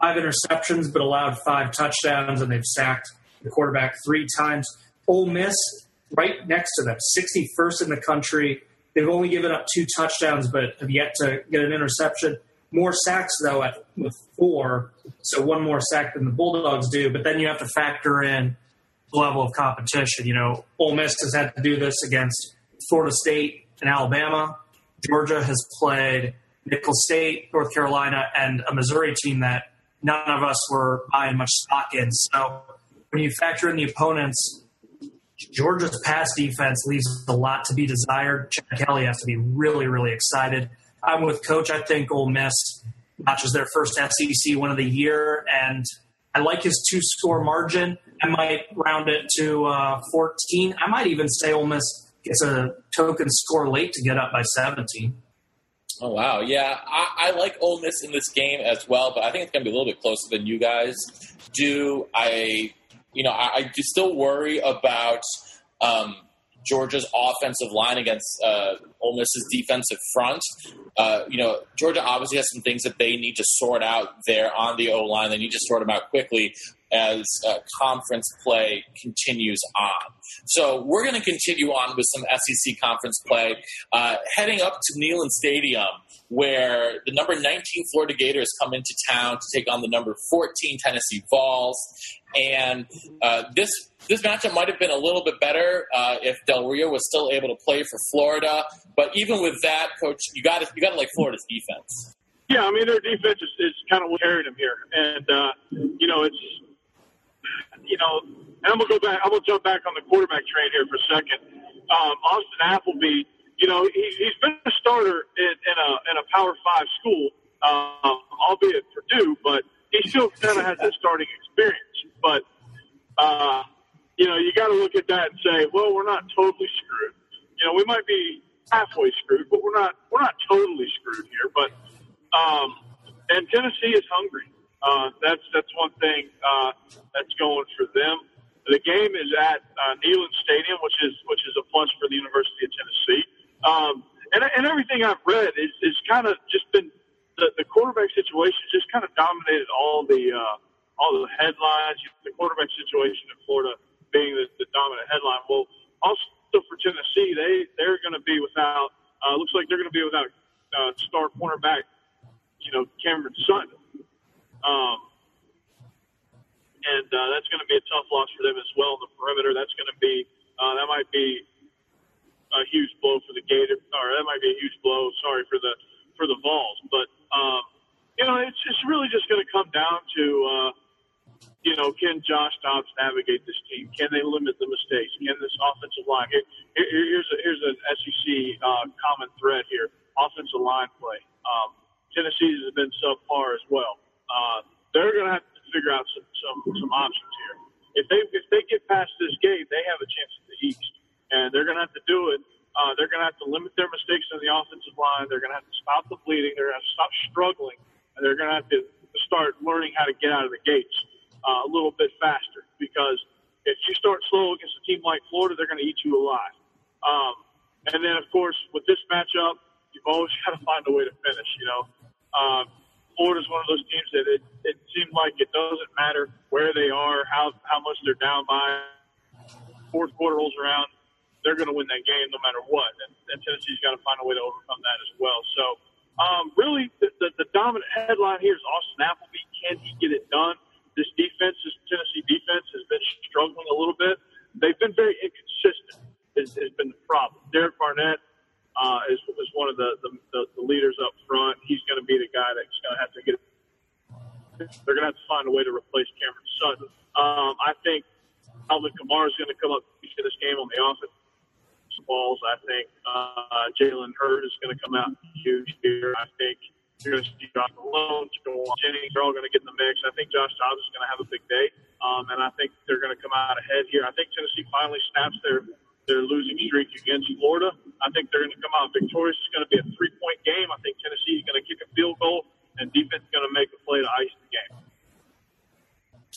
five interceptions but allowed five touchdowns, and they've sacked the quarterback three times. Ole Miss, right next to them, 61st in the country They've only given up two touchdowns, but have yet to get an interception. More sacks though at with four, so one more sack than the Bulldogs do. But then you have to factor in the level of competition. You know, Ole Miss has had to do this against Florida State and Alabama. Georgia has played Nicholls State, North Carolina, and a Missouri team that none of us were buying much stock in. So when you factor in the opponents Georgia's pass defense leaves a lot to be desired. Chad Kelly has to be really, really excited. I'm with Coach. I think Ole Miss notches their first SEC win of the year, and I like his two score margin. I might round it to uh, 14. I might even say Ole Miss gets a token score late to get up by 17. Oh wow, yeah, I, I like Ole Miss in this game as well, but I think it's going to be a little bit closer than you guys do. I you know, I, I do still worry about um, Georgia's offensive line against uh, Ole Miss's defensive front. Uh, you know, Georgia obviously has some things that they need to sort out there on the O line. They need to sort them out quickly as uh, conference play continues on. So we're going to continue on with some SEC conference play, uh, heading up to Neyland Stadium, where the number 19 Florida Gators come into town to take on the number 14 Tennessee Vols. And uh, this this matchup might have been a little bit better uh, if Del Rio was still able to play for Florida. But even with that, coach, you got to you got to like Florida's defense. Yeah, I mean their defense is, is kind of what carried them here, and uh, you know it's you know, and I'm gonna go back. I'm gonna jump back on the quarterback train here for a second. Um, Austin Appleby, you know, he, he's been a starter in, in a in a Power Five school, um, albeit Purdue, but he still kind of has that starting experience. But uh, you know, you got to look at that and say, well, we're not totally screwed. You know, we might be halfway screwed, but we're not we're not totally screwed here. But um, and Tennessee is hungry. Uh, that's that's one thing uh, that's going for them. The game is at uh, Neyland Stadium, which is which is a plus for the University of Tennessee. Um, and, and everything I've read is, is kind of just been the, the quarterback situation just kind of dominated all the uh, all the headlines. The quarterback situation in Florida being the, the dominant headline. Well, also for Tennessee, they they're going to be without. Uh, looks like they're going to be without uh, star cornerback, you know, Cameron Sutton. Um, and uh, that's going to be a tough loss for them as well the perimeter. That's going to be uh, that might be a huge blow for the Gator, or that might be a huge blow. Sorry for the for the Vols, but um, you know it's it's really just going to come down to uh, you know can Josh Dobbs navigate this team? Can they limit the mistakes? Can this offensive line? Here, here, here's a, here's an SEC uh, common thread here: offensive line play. Um, Tennessee's has been subpar as well. Uh, they're going to have to figure out some, some some options here. If they if they get past this gate, they have a chance at the East, and they're going to have to do it. Uh, they're going to have to limit their mistakes on the offensive line. They're going to have to stop the bleeding. They're going to stop struggling, and they're going to have to start learning how to get out of the gates uh, a little bit faster. Because if you start slow against a team like Florida, they're going to eat you alive. Um, and then, of course, with this matchup, you've always [laughs] got to find a way to finish. You know, um, Florida's one of those teams that it, it seems like it doesn't matter where they are, how how much they're down by. Fourth quarter rolls around, they're going to win that game no matter what, and, and Tennessee's got to find a way to overcome that as well. So, um, really, the, the, the dominant headline here is Austin Appleby. Can he get it done? This defense, this Tennessee defense, has been struggling a little bit. They've been very inconsistent. Has, has been the problem. Derek Barnett uh, is, is one of the, the, the, the leaders up front. He's going to be the guy that's going to have to get. They're going to have to find a way to replace Cameron Sutton. Um, I think Alvin Kamara is going to come up to this game on the offense balls. I think uh, Jalen Hurd is going to come out huge here. I think you're going to see Josh Malone, Jennings, they're all going to get in the mix. I think Josh Dobbs is going to have a big day, um, and I think they're going to come out ahead here. I think Tennessee finally snaps their their losing streak against Florida. I think they're going to come out victorious. It's going to be a three point game. I think Tennessee is going to kick a field goal, and defense is going to make a play to ice the game.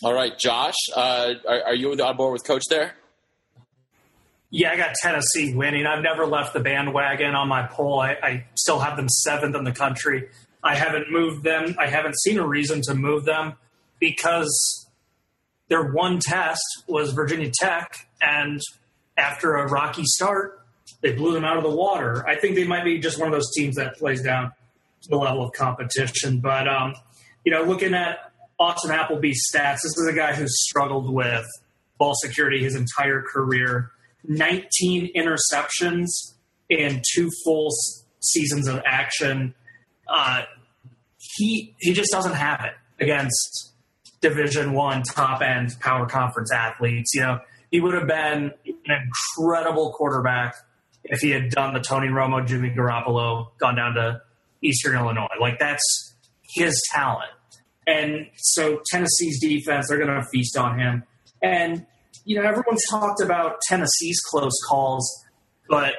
All right, Josh, uh, are, are, you on board with Coach there? Yeah, I got Tennessee winning. I've never left the bandwagon on my poll. I, I still have them seventh in the country. I haven't moved them. I haven't seen a reason to move them because their one test was Virginia Tech, and after a rocky start, they blew them out of the water. I think they might be just one of those teams that plays down to the level of competition. But um, you know, looking at Austin Appleby's stats, this is a guy who's struggled with ball security his entire career. 19 interceptions in two full seasons of action. Uh, he he just doesn't have it against Division One top end power conference athletes. You know, he would have been an incredible quarterback if he had done the Tony Romo, Jimmy Garoppolo, gone down to Eastern Illinois. Like that's his talent. And so Tennessee's defense, they're going to feast on him. And, you know, everyone's talked about Tennessee's close calls, but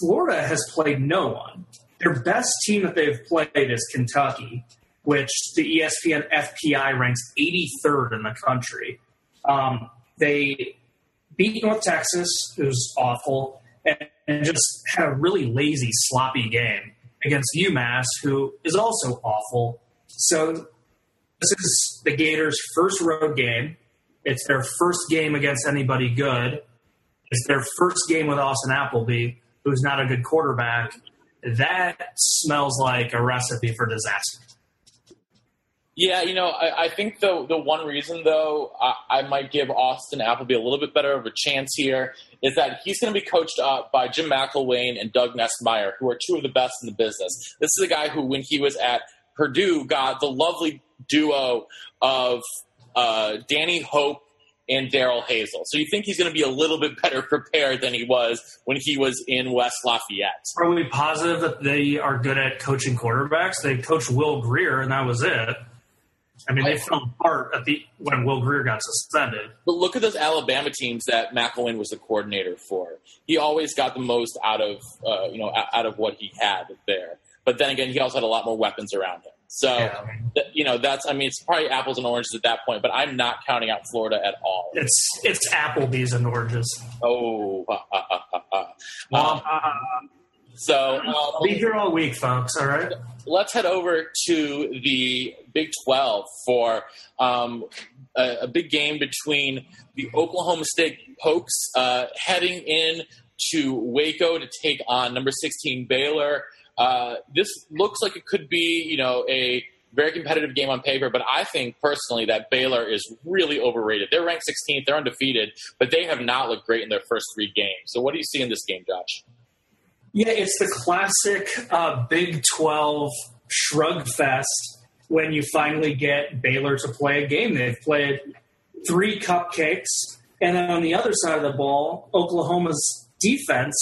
Florida has played no one. Their best team that they've played is Kentucky, which the ESPN FPI ranks 83rd in the country. Um, they beat North Texas, it was awful, and, and just had a really lazy, sloppy game against UMass, who is also awful. So this is the Gators' first road game. It's their first game against anybody good. It's their first game with Austin Appleby, who's not a good quarterback. That smells like a recipe for disaster. Yeah, you know, I, I, think the the one reason though I, I, might give Austin Appleby a little bit better of a chance here is that he's going to be coached up by Jim McElwain and Doug Nussmeier, who are two of the best in the business. This is a guy who, when he was at Purdue, got the lovely duo of uh, Danny Hope and Darrell Hazell. So you think he's going to be a little bit better [laughs] prepared than he was when he was in West Lafayette. Are we positive that they are good at coaching quarterbacks? They coached Will Grier, and that was it. I mean, they fell apart at the when Will Grier got suspended. But look at those Alabama teams that McElwain was the coordinator for. He always got the most out of uh, you know out of what he had there. But then again, he also had a lot more weapons around him. So yeah. th- you know that's I mean it's probably apples and oranges at that point. But I'm not counting out Florida at all. It's it's Applebee's and oranges. Oh. um, so I'll be here all week, folks. All right. Let's head over to the Big 12 for um, a, a, big game between the Oklahoma State Pokes uh, heading in to Waco to take on number 16 Baylor. Uh, this looks like it could be, you know, a very competitive game on paper, but I think personally that Baylor is really overrated. They're ranked 16th, they're undefeated, but they have not looked great in their first three games. So, what do you see in this game, Josh? Yeah, it's the classic uh, Big 12 shrug fest when you finally get Baylor to play a game. They've played three cupcakes. And then on the other side of the ball, Oklahoma's defense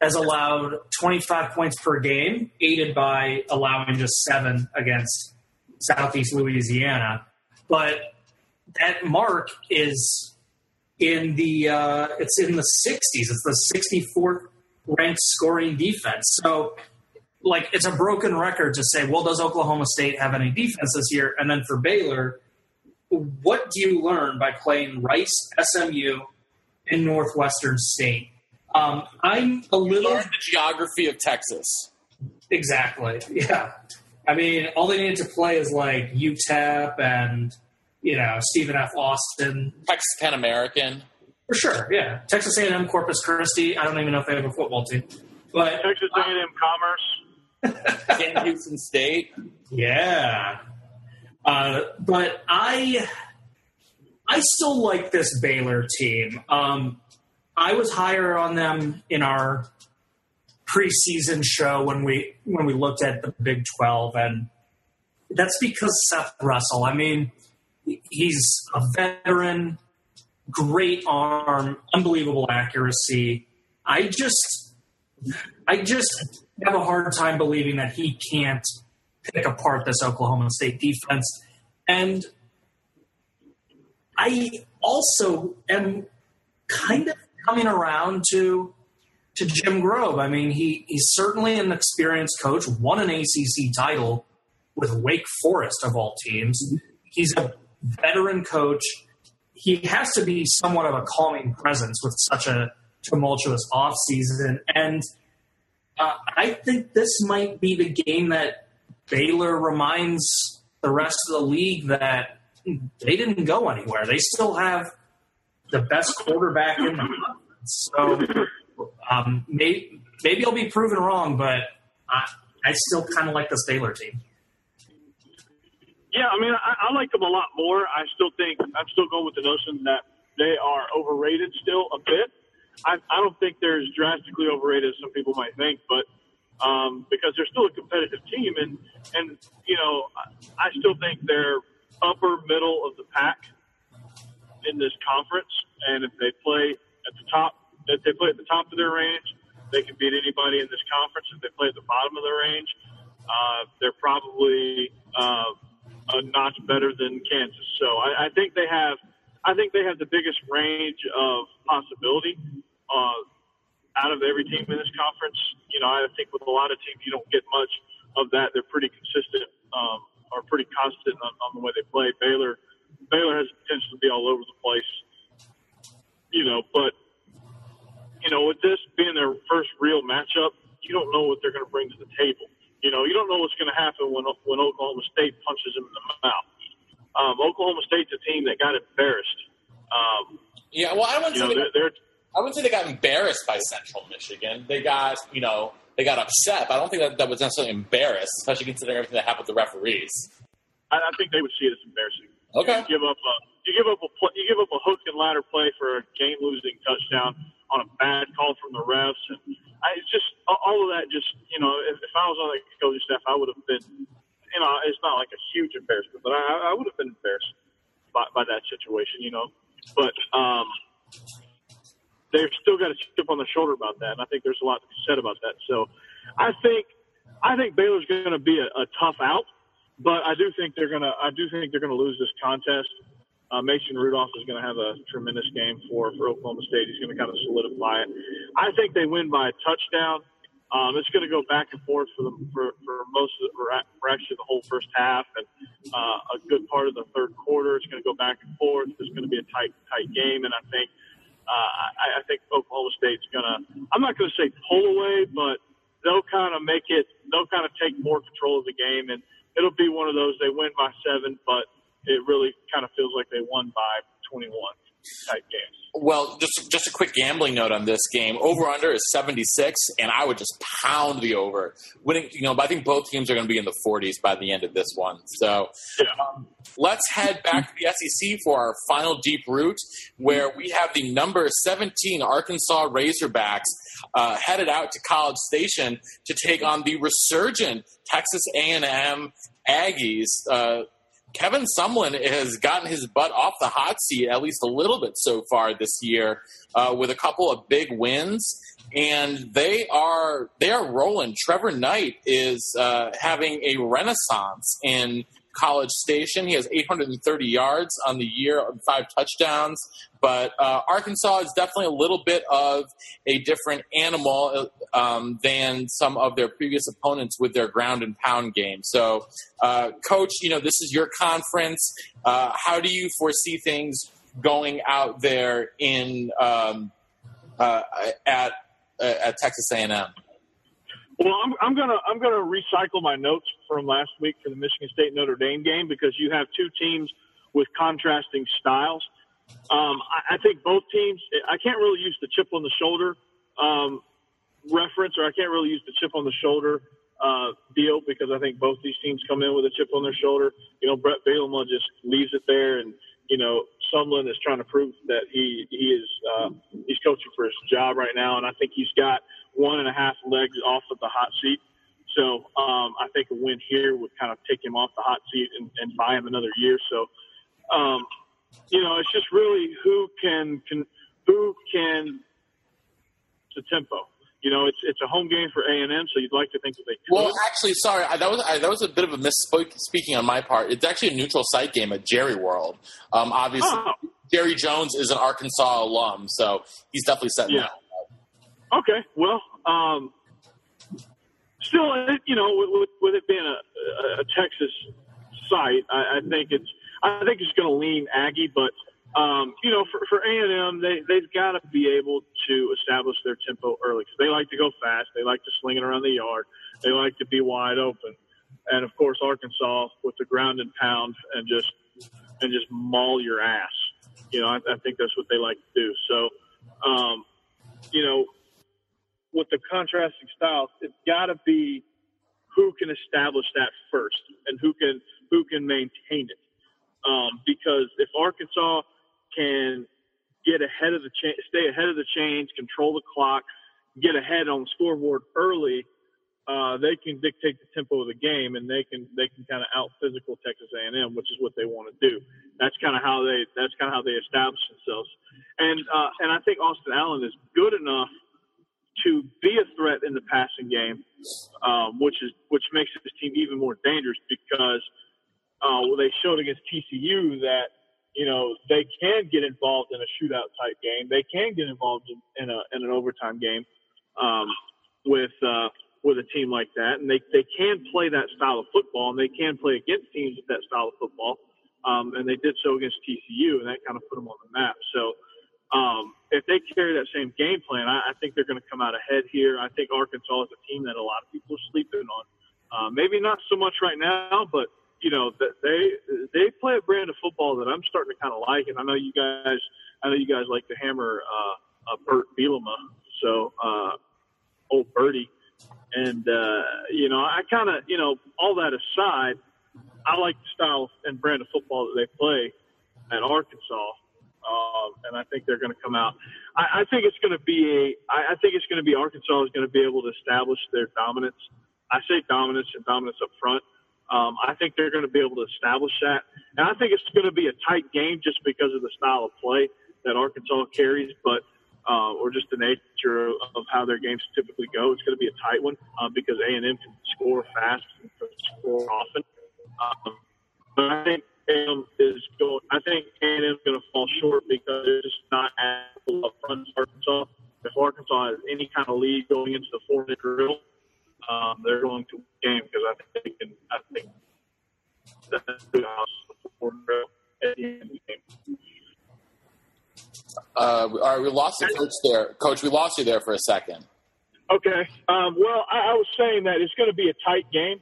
has allowed 25 points per game, aided by allowing just seven against Southeast Louisiana. But that mark is in the uh, it's in the 60s. It's the 64th ranked scoring defense. So, like, it's a broken record to say, well, does Oklahoma State have any defense this year? And then for Baylor, what do you learn by playing Rice, SMU, and Northwestern State? Um, I'm a little Learn the geography of Texas. exactly, yeah. I mean, all they needed to play is like UTEP and you know Stephen F. Austin Texas Pan American. For sure. Yeah, Texas A&M, Corpus Christi. I don't even know if they have a football team, but Texas A&M Commerce. [laughs] Sam Houston State. Yeah. Uh, but I I still like this Baylor team. Um, I was higher on them in our preseason show when we when we looked at the Big Twelve, and that's because Seth Russell. I mean, he's a veteran, great arm, unbelievable accuracy. I just I just have a hard time believing that he can't pick apart this Oklahoma State defense. And I also am kind of coming around to to Jim Grobe. I mean, he he's certainly an experienced coach, won an ACC title with Wake Forest of all teams. He's a veteran coach. He has to be somewhat of a calming presence with such a tumultuous offseason. And uh, I think this might be the game that Baylor reminds the rest of the league that they didn't go anywhere. They still have the best quarterback in the conference. So um, maybe, maybe I'll be proven wrong, but I, I still kind of like this Baylor team. Yeah, I mean, I, I like them a lot more. I still think I'm still going with the notion that they are overrated still a bit. I, I don't think they're as drastically overrated as some people might think, but um, because they're still a competitive team, and and you know, I, I still think they're upper middle of the pack in this conference. And if they play at the top, if they play at the top of their range, they can beat anybody in this conference. If they play at the bottom of their range, uh, they're probably uh, a notch better than Kansas. So I, I think they have, I think they have the biggest range of possibility uh, out of every team in this conference. You know, I think with a lot of teams, you don't get much of that. They're pretty consistent um, or pretty constant on, on the way they play. Baylor, Baylor has potential to be all over the place. You know, but you know, with this being their first real matchup, you don't know what they're going to bring to the table. You know, you don't know what's going to happen when when Oklahoma State punches them in the mouth. Um, Oklahoma State's a team that got embarrassed. Um, Yeah, well, I wouldn't say know, they they're, got, they're I wouldn't say they got embarrassed by Central Michigan. They got you know they got upset, but I don't think that, that was necessarily embarrassed, especially considering everything that happened with the referees. I, I think they would see it as embarrassing. Okay. You give up a you give up a you give up a hook and ladder play for a game losing touchdown on a bad call from the refs, and I just all of that. Just you know, if, if I was on the coaching staff, I would have been. You know, it's not like a huge embarrassment, but I, I would have been embarrassed by, by that situation. You know, but um, they've still got a chip on their shoulder about that, and I think there's a lot to be said about that. So, I think I think Baylor's going to be a, a tough out, but I do think they're going to I do think they're going to lose this contest. Uh, Mason Rudolph is going to have a tremendous game for for Oklahoma State. He's going to kind of solidify it. I think they win by a touchdown. Um, it's going to go back and forth for the for, for most of the, for, actually the whole first half and uh, a good part of the third quarter. It's going to go back and forth. It's going to be a tight tight game, and I think uh, I, I think Oklahoma State's going to. I'm not going to say pull away, but they'll kind of make it. They'll kind of take more control of the game, and it'll be one of those. They win by seven, but it really kind of feels like they won by 21 type games. Well, just just a quick gambling note on this game. Over under is seventy six, and I would just pound the over. Winning, you know, but I think both teams are going to be in the forties by the end of this one. So um, let's head back to the SEC for our final deep route, where we have the number seventeen Arkansas Razorbacks uh, headed out to College Station to take on the resurgent Texas A and M Aggies. Uh, Kevin Sumlin has gotten his butt off the hot seat at least a little bit so far this year uh, with a couple of big wins. And they are they are rolling. Trevor Knight is uh, having a renaissance in College Station. He has 830 yards on the year, five touchdowns. But uh, Arkansas is definitely a little bit of a different animal um, than some of their previous opponents with their ground and pound game. So, uh, Coach, you know this is your conference. Uh, how do you foresee things going out there in um, uh, at at Texas A&M? Well, I'm, I'm gonna I'm gonna recycle my notes from last week for the Michigan State Notre Dame game because you have two teams with contrasting styles. Um, I, I think both teams. I can't really use the chip on the shoulder um, reference, or I can't really use the chip on the shoulder uh, deal because I think both these teams come in with a chip on their shoulder. You know, Bret Bielema just leaves it there, and you know, Sumlin is trying to prove that he he is uh, he's coaching for his job right now, and I think he's got one and a half legs off of the hot seat. So um, I think a win here would kind of take him off the hot seat and, and buy him another year. So, um, you know, it's just really who can, can who can the tempo. You know, it's it's a home game for A and M, so you'd like to think that they. Could. Well, actually, sorry, I, that was I, that was a bit of a misspeaking on my part. It's actually a neutral site game at Jerry World. Um, obviously, oh. Jerry Jones is an Arkansas alum, so he's definitely setting yeah. that Okay, well, um, still, you know, with, with it being a, a Texas site, I, I think it's I think it's going to lean Aggie, but um, you know, for for A and M, they they've got to be able to establish their tempo early because they like to go fast, they like to sling it around the yard, they like to be wide open, and of course Arkansas with the ground and pound and just and just maul your ass. You know, I, I think that's what they like to do. So, um, you know, with the contrasting styles, it's got to be who can establish that first and who can who can maintain it. Um, because if Arkansas can get ahead of the cha- stay ahead of the change, control the clock, get ahead on the scoreboard early, uh, they can dictate the tempo of the game and they can they can kind of out physical Texas A&M, which is what they want to do. That's kind of how they that's kind of how they establish themselves. And uh, and I think Austin Allen is good enough to be a threat in the passing game, um, which is which makes this team even more dangerous because uh, well, they showed against TCU that you know they can get involved in a shootout type game. They can get involved in, in, a, in an overtime game um, with uh, with a team like that, and they they can play that style of football, and they can play against teams with that style of football. Um, and they did so against TCU, and that kind of put them on the map. So um, if they carry that same game plan, I, I think they're going to come out ahead here. I think Arkansas is a team that a lot of people are sleeping on. Uh, maybe not so much right now, but you know they they play a brand of football that I'm starting to kind of like, and I know you guys, I know you guys like to hammer uh, uh, Bret Bielema, so uh, old Birdie, and uh, you know I kind of you know all that aside, I like the style and brand of football that they play at Arkansas um, and I think they're going to come out. I, I think it's going to be a. I, I think it's going to be Arkansas is going to be able to establish their dominance. I say dominance and dominance up front. Um, I think they're going to be able to establish that, and I think it's going to be a tight game just because of the style of play that Arkansas carries, but uh, or just the nature of how their games typically go. It's going to be a tight one uh, because A and M can score fast and score often. Um, but I think a&M is going. I think A&M is going to fall short because it's just not as up front as Arkansas. If Arkansas has any kind of lead going into the four-minute drill, um, they're going to win the game because I think they can. I think that's the four drill at the end of the game. Uh, all right, we lost the coach there. Coach, we lost you there for a second. Okay. Um, well, I, I was saying that it's going to be a tight game.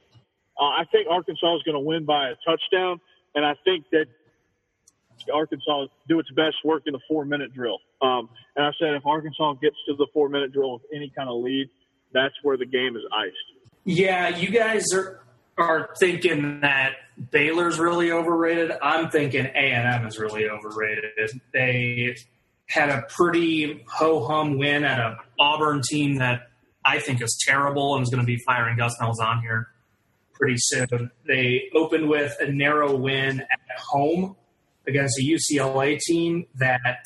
Uh, I think Arkansas is going to win by a touchdown. And I think that Arkansas do its best work in the four minute drill. Um, and I said if Arkansas gets to the four minute drill with any kind of lead, that's where the game is iced. Yeah, you guys are are thinking that Baylor's really overrated. I'm thinking A and M is really overrated. They had a pretty ho hum win at a Auburn team that I think is terrible and is going to be firing Gus Malzahn here pretty soon. They opened with a narrow win at home against a UCLA team that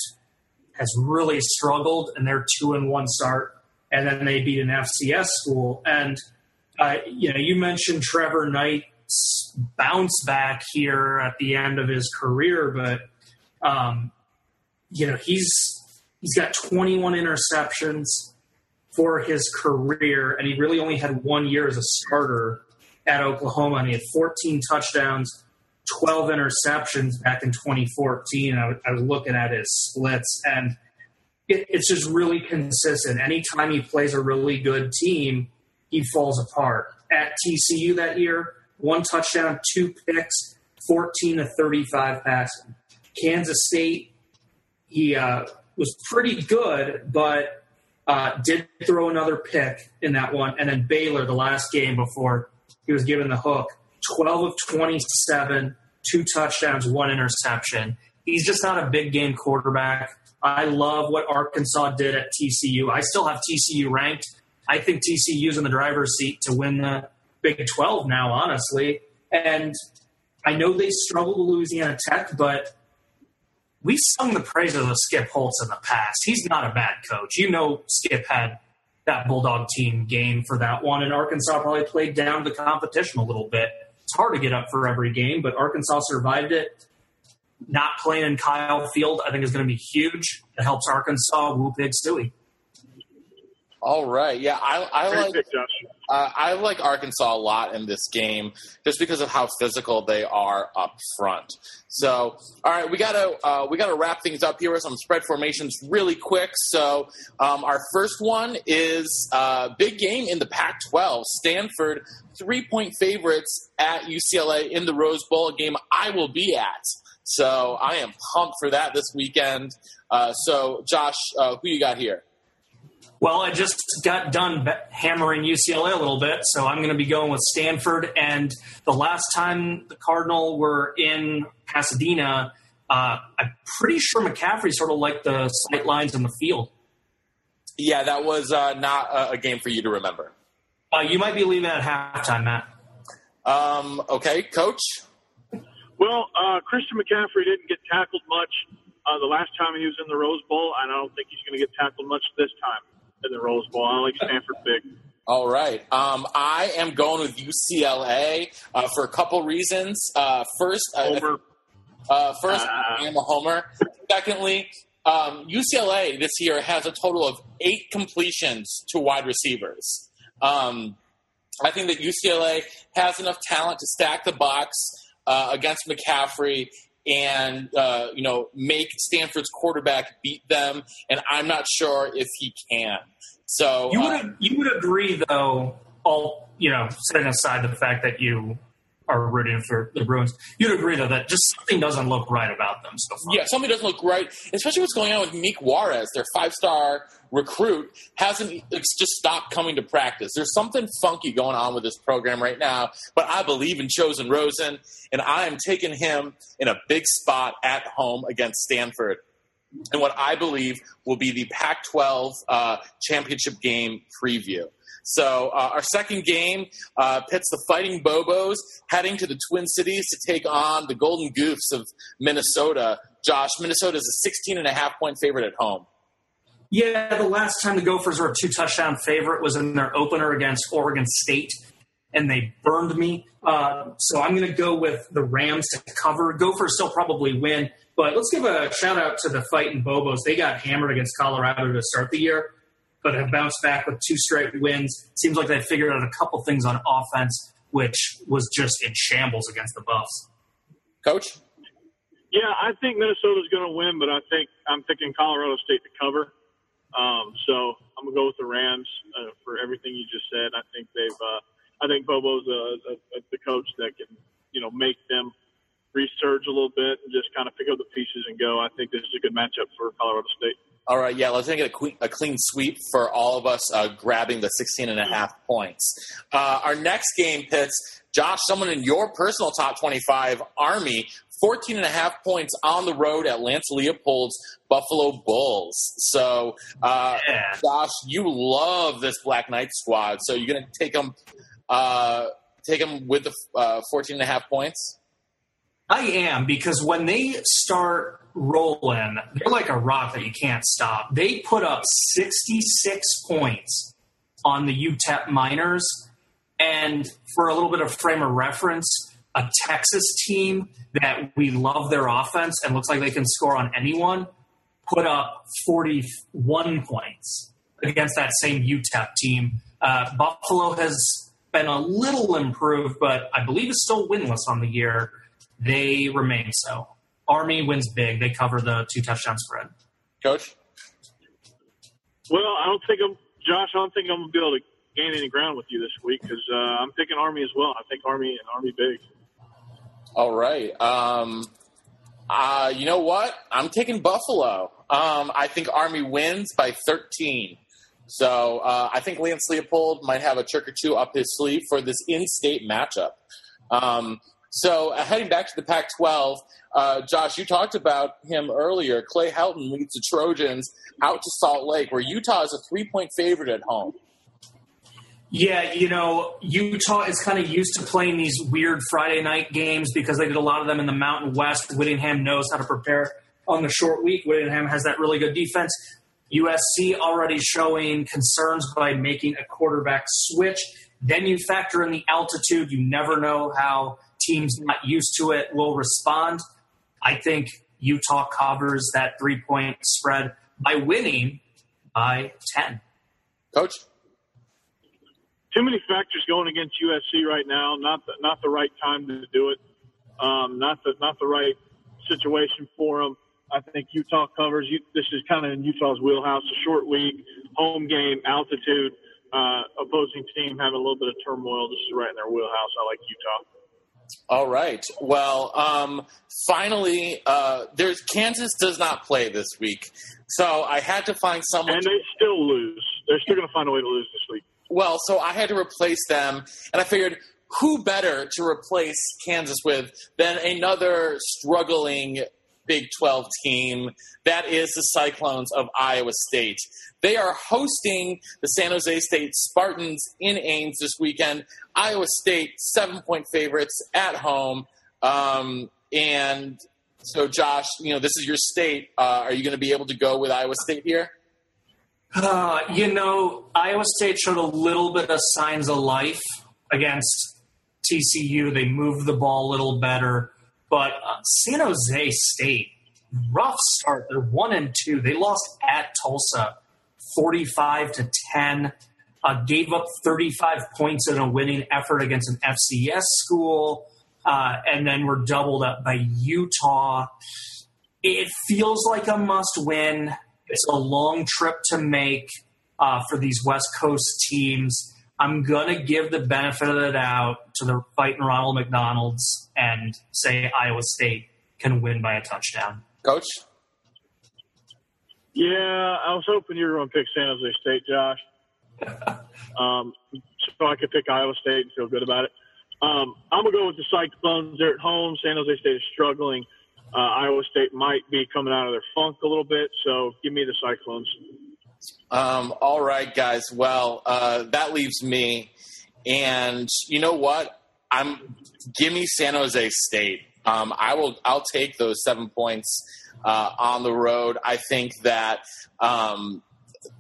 has really struggled, and they're two and one start. And then they beat an FCS school. And uh, you know, you mentioned Trevor Knight's bounce back here at the end of his career, but um, you know he's he's got 21 interceptions for his career, and he really only had one year as a starter at Oklahoma, and he had 14 touchdowns, 12 interceptions back in 2014. I, I was looking at his splits, and it, it's just really consistent. Anytime he plays a really good team, he falls apart. At TCU that year, one touchdown, two picks, 14 to 35 passing. Kansas State, he uh, was pretty good, but uh, did throw another pick in that one. And then Baylor, the last game before he was given the hook, 12 of 27, two touchdowns, one interception. He's just not a big game quarterback. I love what Arkansas did at TCU. I still have TCU ranked. I think TCU's in the driver's seat to win the Big 12 now, honestly. And I know they struggled with Louisiana Tech, but we've sung the praises of Skip Holtz in the past. He's not a bad coach. You know, Skip had that Bulldog team game for that one, and Arkansas probably played down the competition a little bit. It's hard to get up for every game, but Arkansas survived it. Not playing in Kyle Field, I think, is going to be huge. It helps Arkansas woo big Stewie. All right. Yeah, I, I like uh, I like Arkansas a lot in this game just because of how physical they are up front. So, all right, we gotta uh, we gotta wrap things up here with some spread formations really quick. So, um, our first one is uh, big game in the Pac-12. Stanford three point favorites at UCLA in the Rose Bowl, game I will be at. So I am pumped for that this weekend. Uh, so, Josh, uh, who you got here? Well, I just got done hammering UCLA a little bit, so I'm going to be going with Stanford. And the last time the Cardinal were in Pasadena, uh, I'm pretty sure McCaffrey sort of liked the sight lines in the field. Yeah, that was uh, not a, a, game for you to remember. Uh, you might be leaving at halftime, Matt. Um, okay, coach. Well, uh, Christian McCaffrey didn't get tackled much uh, the last time he was in the Rose Bowl, and I don't think he's going to get tackled much this time in the Rose Bowl. I like Stanford big. All right. Um, I am going with UCLA uh, for a couple reasons. Uh, first, Homer. Uh, first, I am a homer. Secondly, um, UCLA this year has a total of eight completions to wide receivers. Um, I think that UCLA has enough talent to stack the box uh, against McCaffrey and uh, you know make Stanford's quarterback beat them, and I'm not sure if he can. So you would uh, you would agree though, all you know, setting aside the fact that you are rooting for the Bruins, you'd agree though that just something doesn't look right about them so far. Yeah, something doesn't look right, especially what's going on with Mique Juarez, their five star recruit hasn't just stopped coming to practice. There's something funky going on with this program right now, but I believe in Chosen Rosen, and I am taking him in a big spot at home against Stanford. And what I believe will be the Pac 12 uh, championship game preview. So uh, our second game uh, pits the Fighting Bobos heading to the Twin Cities to take on the Golden Goofs of Minnesota. Josh, Minnesota is a 16 and a half point favorite at home. Yeah, the last time the Gophers were a two touchdown favorite was in their opener against Oregon State, and they burned me. Uh, so I'm going to go with the Rams to cover. Gophers still probably win, but let's give a shout out to the Fighting Bobos. They got hammered against Colorado to start the year, but have bounced back with two straight wins. Seems like they figured out a couple things on offense, which was just in shambles against the Buffs. Coach? Yeah, I think Minnesota's going to win, but I think I'm picking Colorado State to cover. Um, so I'm gonna go with the Rams uh, for everything you just said. I think they've, uh, I think Bobo's a, a, a, the coach that can, you know, make them resurge a little bit and just kind of pick up the pieces and go. I think this is a good matchup for Colorado State. All right, yeah, let's make it a, que- a clean sweep for all of us uh, grabbing the 16 and a half points. Uh, our next game pits Josh, someone in your personal top 25, Army, 14 and a half points on the road at Lance Leipold's Buffalo Bulls. So, uh, yeah. Josh, you love this Black Knight squad. So you're going to take them uh, take them with the uh, 14 and a half points? I am because when they start rolling, they're like a rock that you can't stop. They put up 66 points on the UTEP Miners. And for a little bit of frame of reference, a Texas team that we love their offense and looks like they can score on anyone put up 41 points against that same UTEP team. Uh, Buffalo has been a little improved, but I believe is still winless on the year. They remain so. Army wins big. They cover the two touchdown spread. Coach? Well, I don't think I'm, Josh, I don't think I'm going to be able to gain any ground with you this week because uh, I'm picking Army as well. I think Army and Army big. All right. Um, uh, you know what? I'm taking Buffalo. Um, I think Army wins by 13. So uh, I think Lance Leipold might have a trick or two up his sleeve for this in-state matchup. Um, so uh, heading back to the Pac-12, uh, Josh, you talked about him earlier. Clay Helton leads the Trojans out to Salt Lake, where Utah is a three-point favorite at home. Yeah, you know, Utah is kind of used to playing these weird Friday night games because they did a lot of them in the Mountain West. Whittingham knows how to prepare on the short week. Whittingham has that really good defense. USC already showing concerns by making a quarterback switch. Then you factor in the altitude. You never know how teams not used to it will respond. I think Utah covers that three point spread by winning by 10. Coach? Too many factors going against USC right now. Not the, not the right time to do it. Um, not the not the right situation for them. I think Utah covers. This is kind of in Utah's wheelhouse. A short week, home game, altitude. Uh, opposing team having a little bit of turmoil. This is right in their wheelhouse. I like Utah. All right. Well, um, finally, uh, there's Kansas does not play this week, so I had to find someone. And they still lose. They're still going to find a way to lose this week. Well, so I had to replace them, and I figured who better to replace Kansas with than another struggling Big 12 team. That is the Cyclones of Iowa State. They are hosting the San Jose State Spartans in Ames this weekend. Iowa State, seven point favorites at home. Um, and so, Josh, you know, this is your state. Uh, are you going to be able to go with Iowa State here? Uh, you know, Iowa State showed a little bit of signs of life against TCU. They moved the ball a little better. But uh, San Jose State, rough start. They're one and two. They lost at Tulsa, forty-five to ten. Uh, gave up thirty-five points in a winning effort against an FCS school, uh, and then were doubled up by Utah. It feels like a must-win. It's a long trip to make uh, for these West Coast teams. I'm going to give the benefit of the doubt to the fighting Ronald McDonald's and say Iowa State can win by a touchdown. Coach? Yeah, I was hoping you were going to pick San Jose State, Josh. [laughs] um, so I could pick Iowa State and feel good about it. Um, I'm going to go with the Cyclones. They're at home. San Jose State is struggling. Uh, Iowa State might be coming out of their funk a little bit, so give me the Cyclones. Um, all right, guys. Well, uh, that leaves me, and you know what? I'm give me San Jose State. Um, I will. I'll take those seven points uh, on the road. I think that um,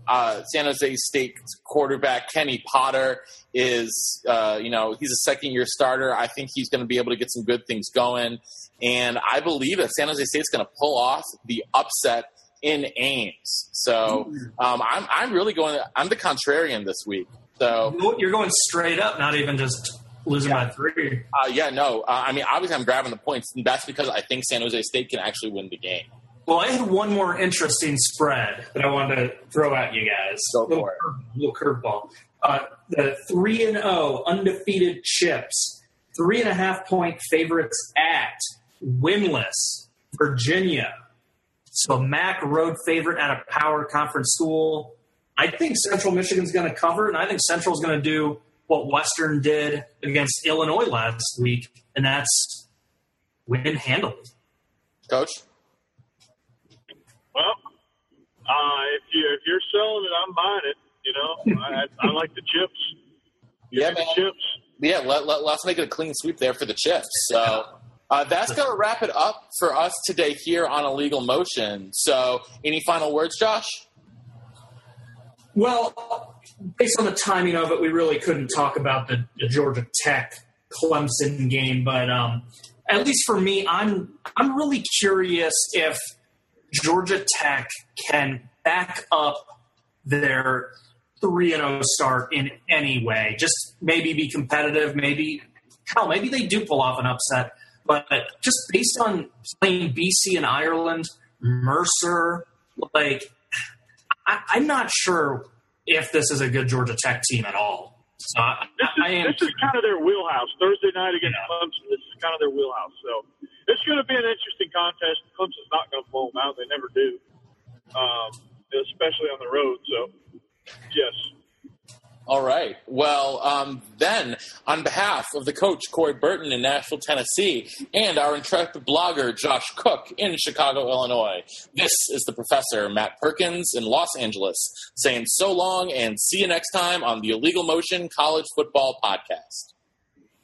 uh, San Jose State quarterback Kenny Potter is, uh, you know, he's a second year starter. I think he's going to be able to get some good things going, and I believe that San Jose State's going to pull off the upset in Ames. So um, I'm I'm really going. I'm the contrarian this week. So you're going straight up, not even just losing yeah. by three. Uh, yeah, no. Uh, I mean, obviously, I'm grabbing the points. And that's because I think San Jose State can actually win the game. Well, I had one more interesting spread that I wanted to throw at you guys. Go little, for it. curve, little curveball. Uh, the three and zero undefeated chips, three and a half point favorites at winless Virginia. So MAC road favorite at a power conference school. I think Central Michigan's going to cover, and I think Central's going to do what Western did against Illinois last week, and that's win handily. Coach? Well, uh, if you if you're selling it, I'm buying it. You know, I, I like the chips. Give [laughs] Yeah, me the man. chips. yeah, let, let, us make it a clean sweep there for the chips. So uh, that's going to wrap it up for us today here on Illegal Motion. So, any final words, Josh? Well, based on the timing of it, we really couldn't talk about the, the Georgia Tech Clemson game, but um, at least for me, I'm I'm really curious if Georgia Tech can back up their three and zero oh start in any way. Just maybe be competitive. Maybe hell, maybe they do pull off an upset. But just based on playing BC and Ireland, Mercer, like I, am not sure if this is a good Georgia Tech team at all. So I, this, is, am, this is kind of their wheelhouse. Thursday night against yeah. Clemson, this is kind of their wheelhouse. So it's going to be an interesting contest. Clemson's not going to blow them out; they never do, um, especially on the road. So yes, all right. Well, um, then, on behalf of the coach, Corey Burton in Nashville, Tennessee, and our intrepid blogger, Josh Cook in Chicago, Illinois, this is the professor, Matt Perkins, in Los Angeles, saying so long and see you next time on the Illegal Motion College Football Podcast.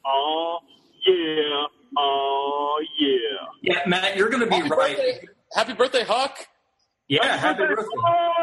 Oh, yeah. Oh, yeah. Yeah, Matt, you're going to be happy right. Birthday. Happy birthday, Huck. Yeah, happy, happy birthday. birthday.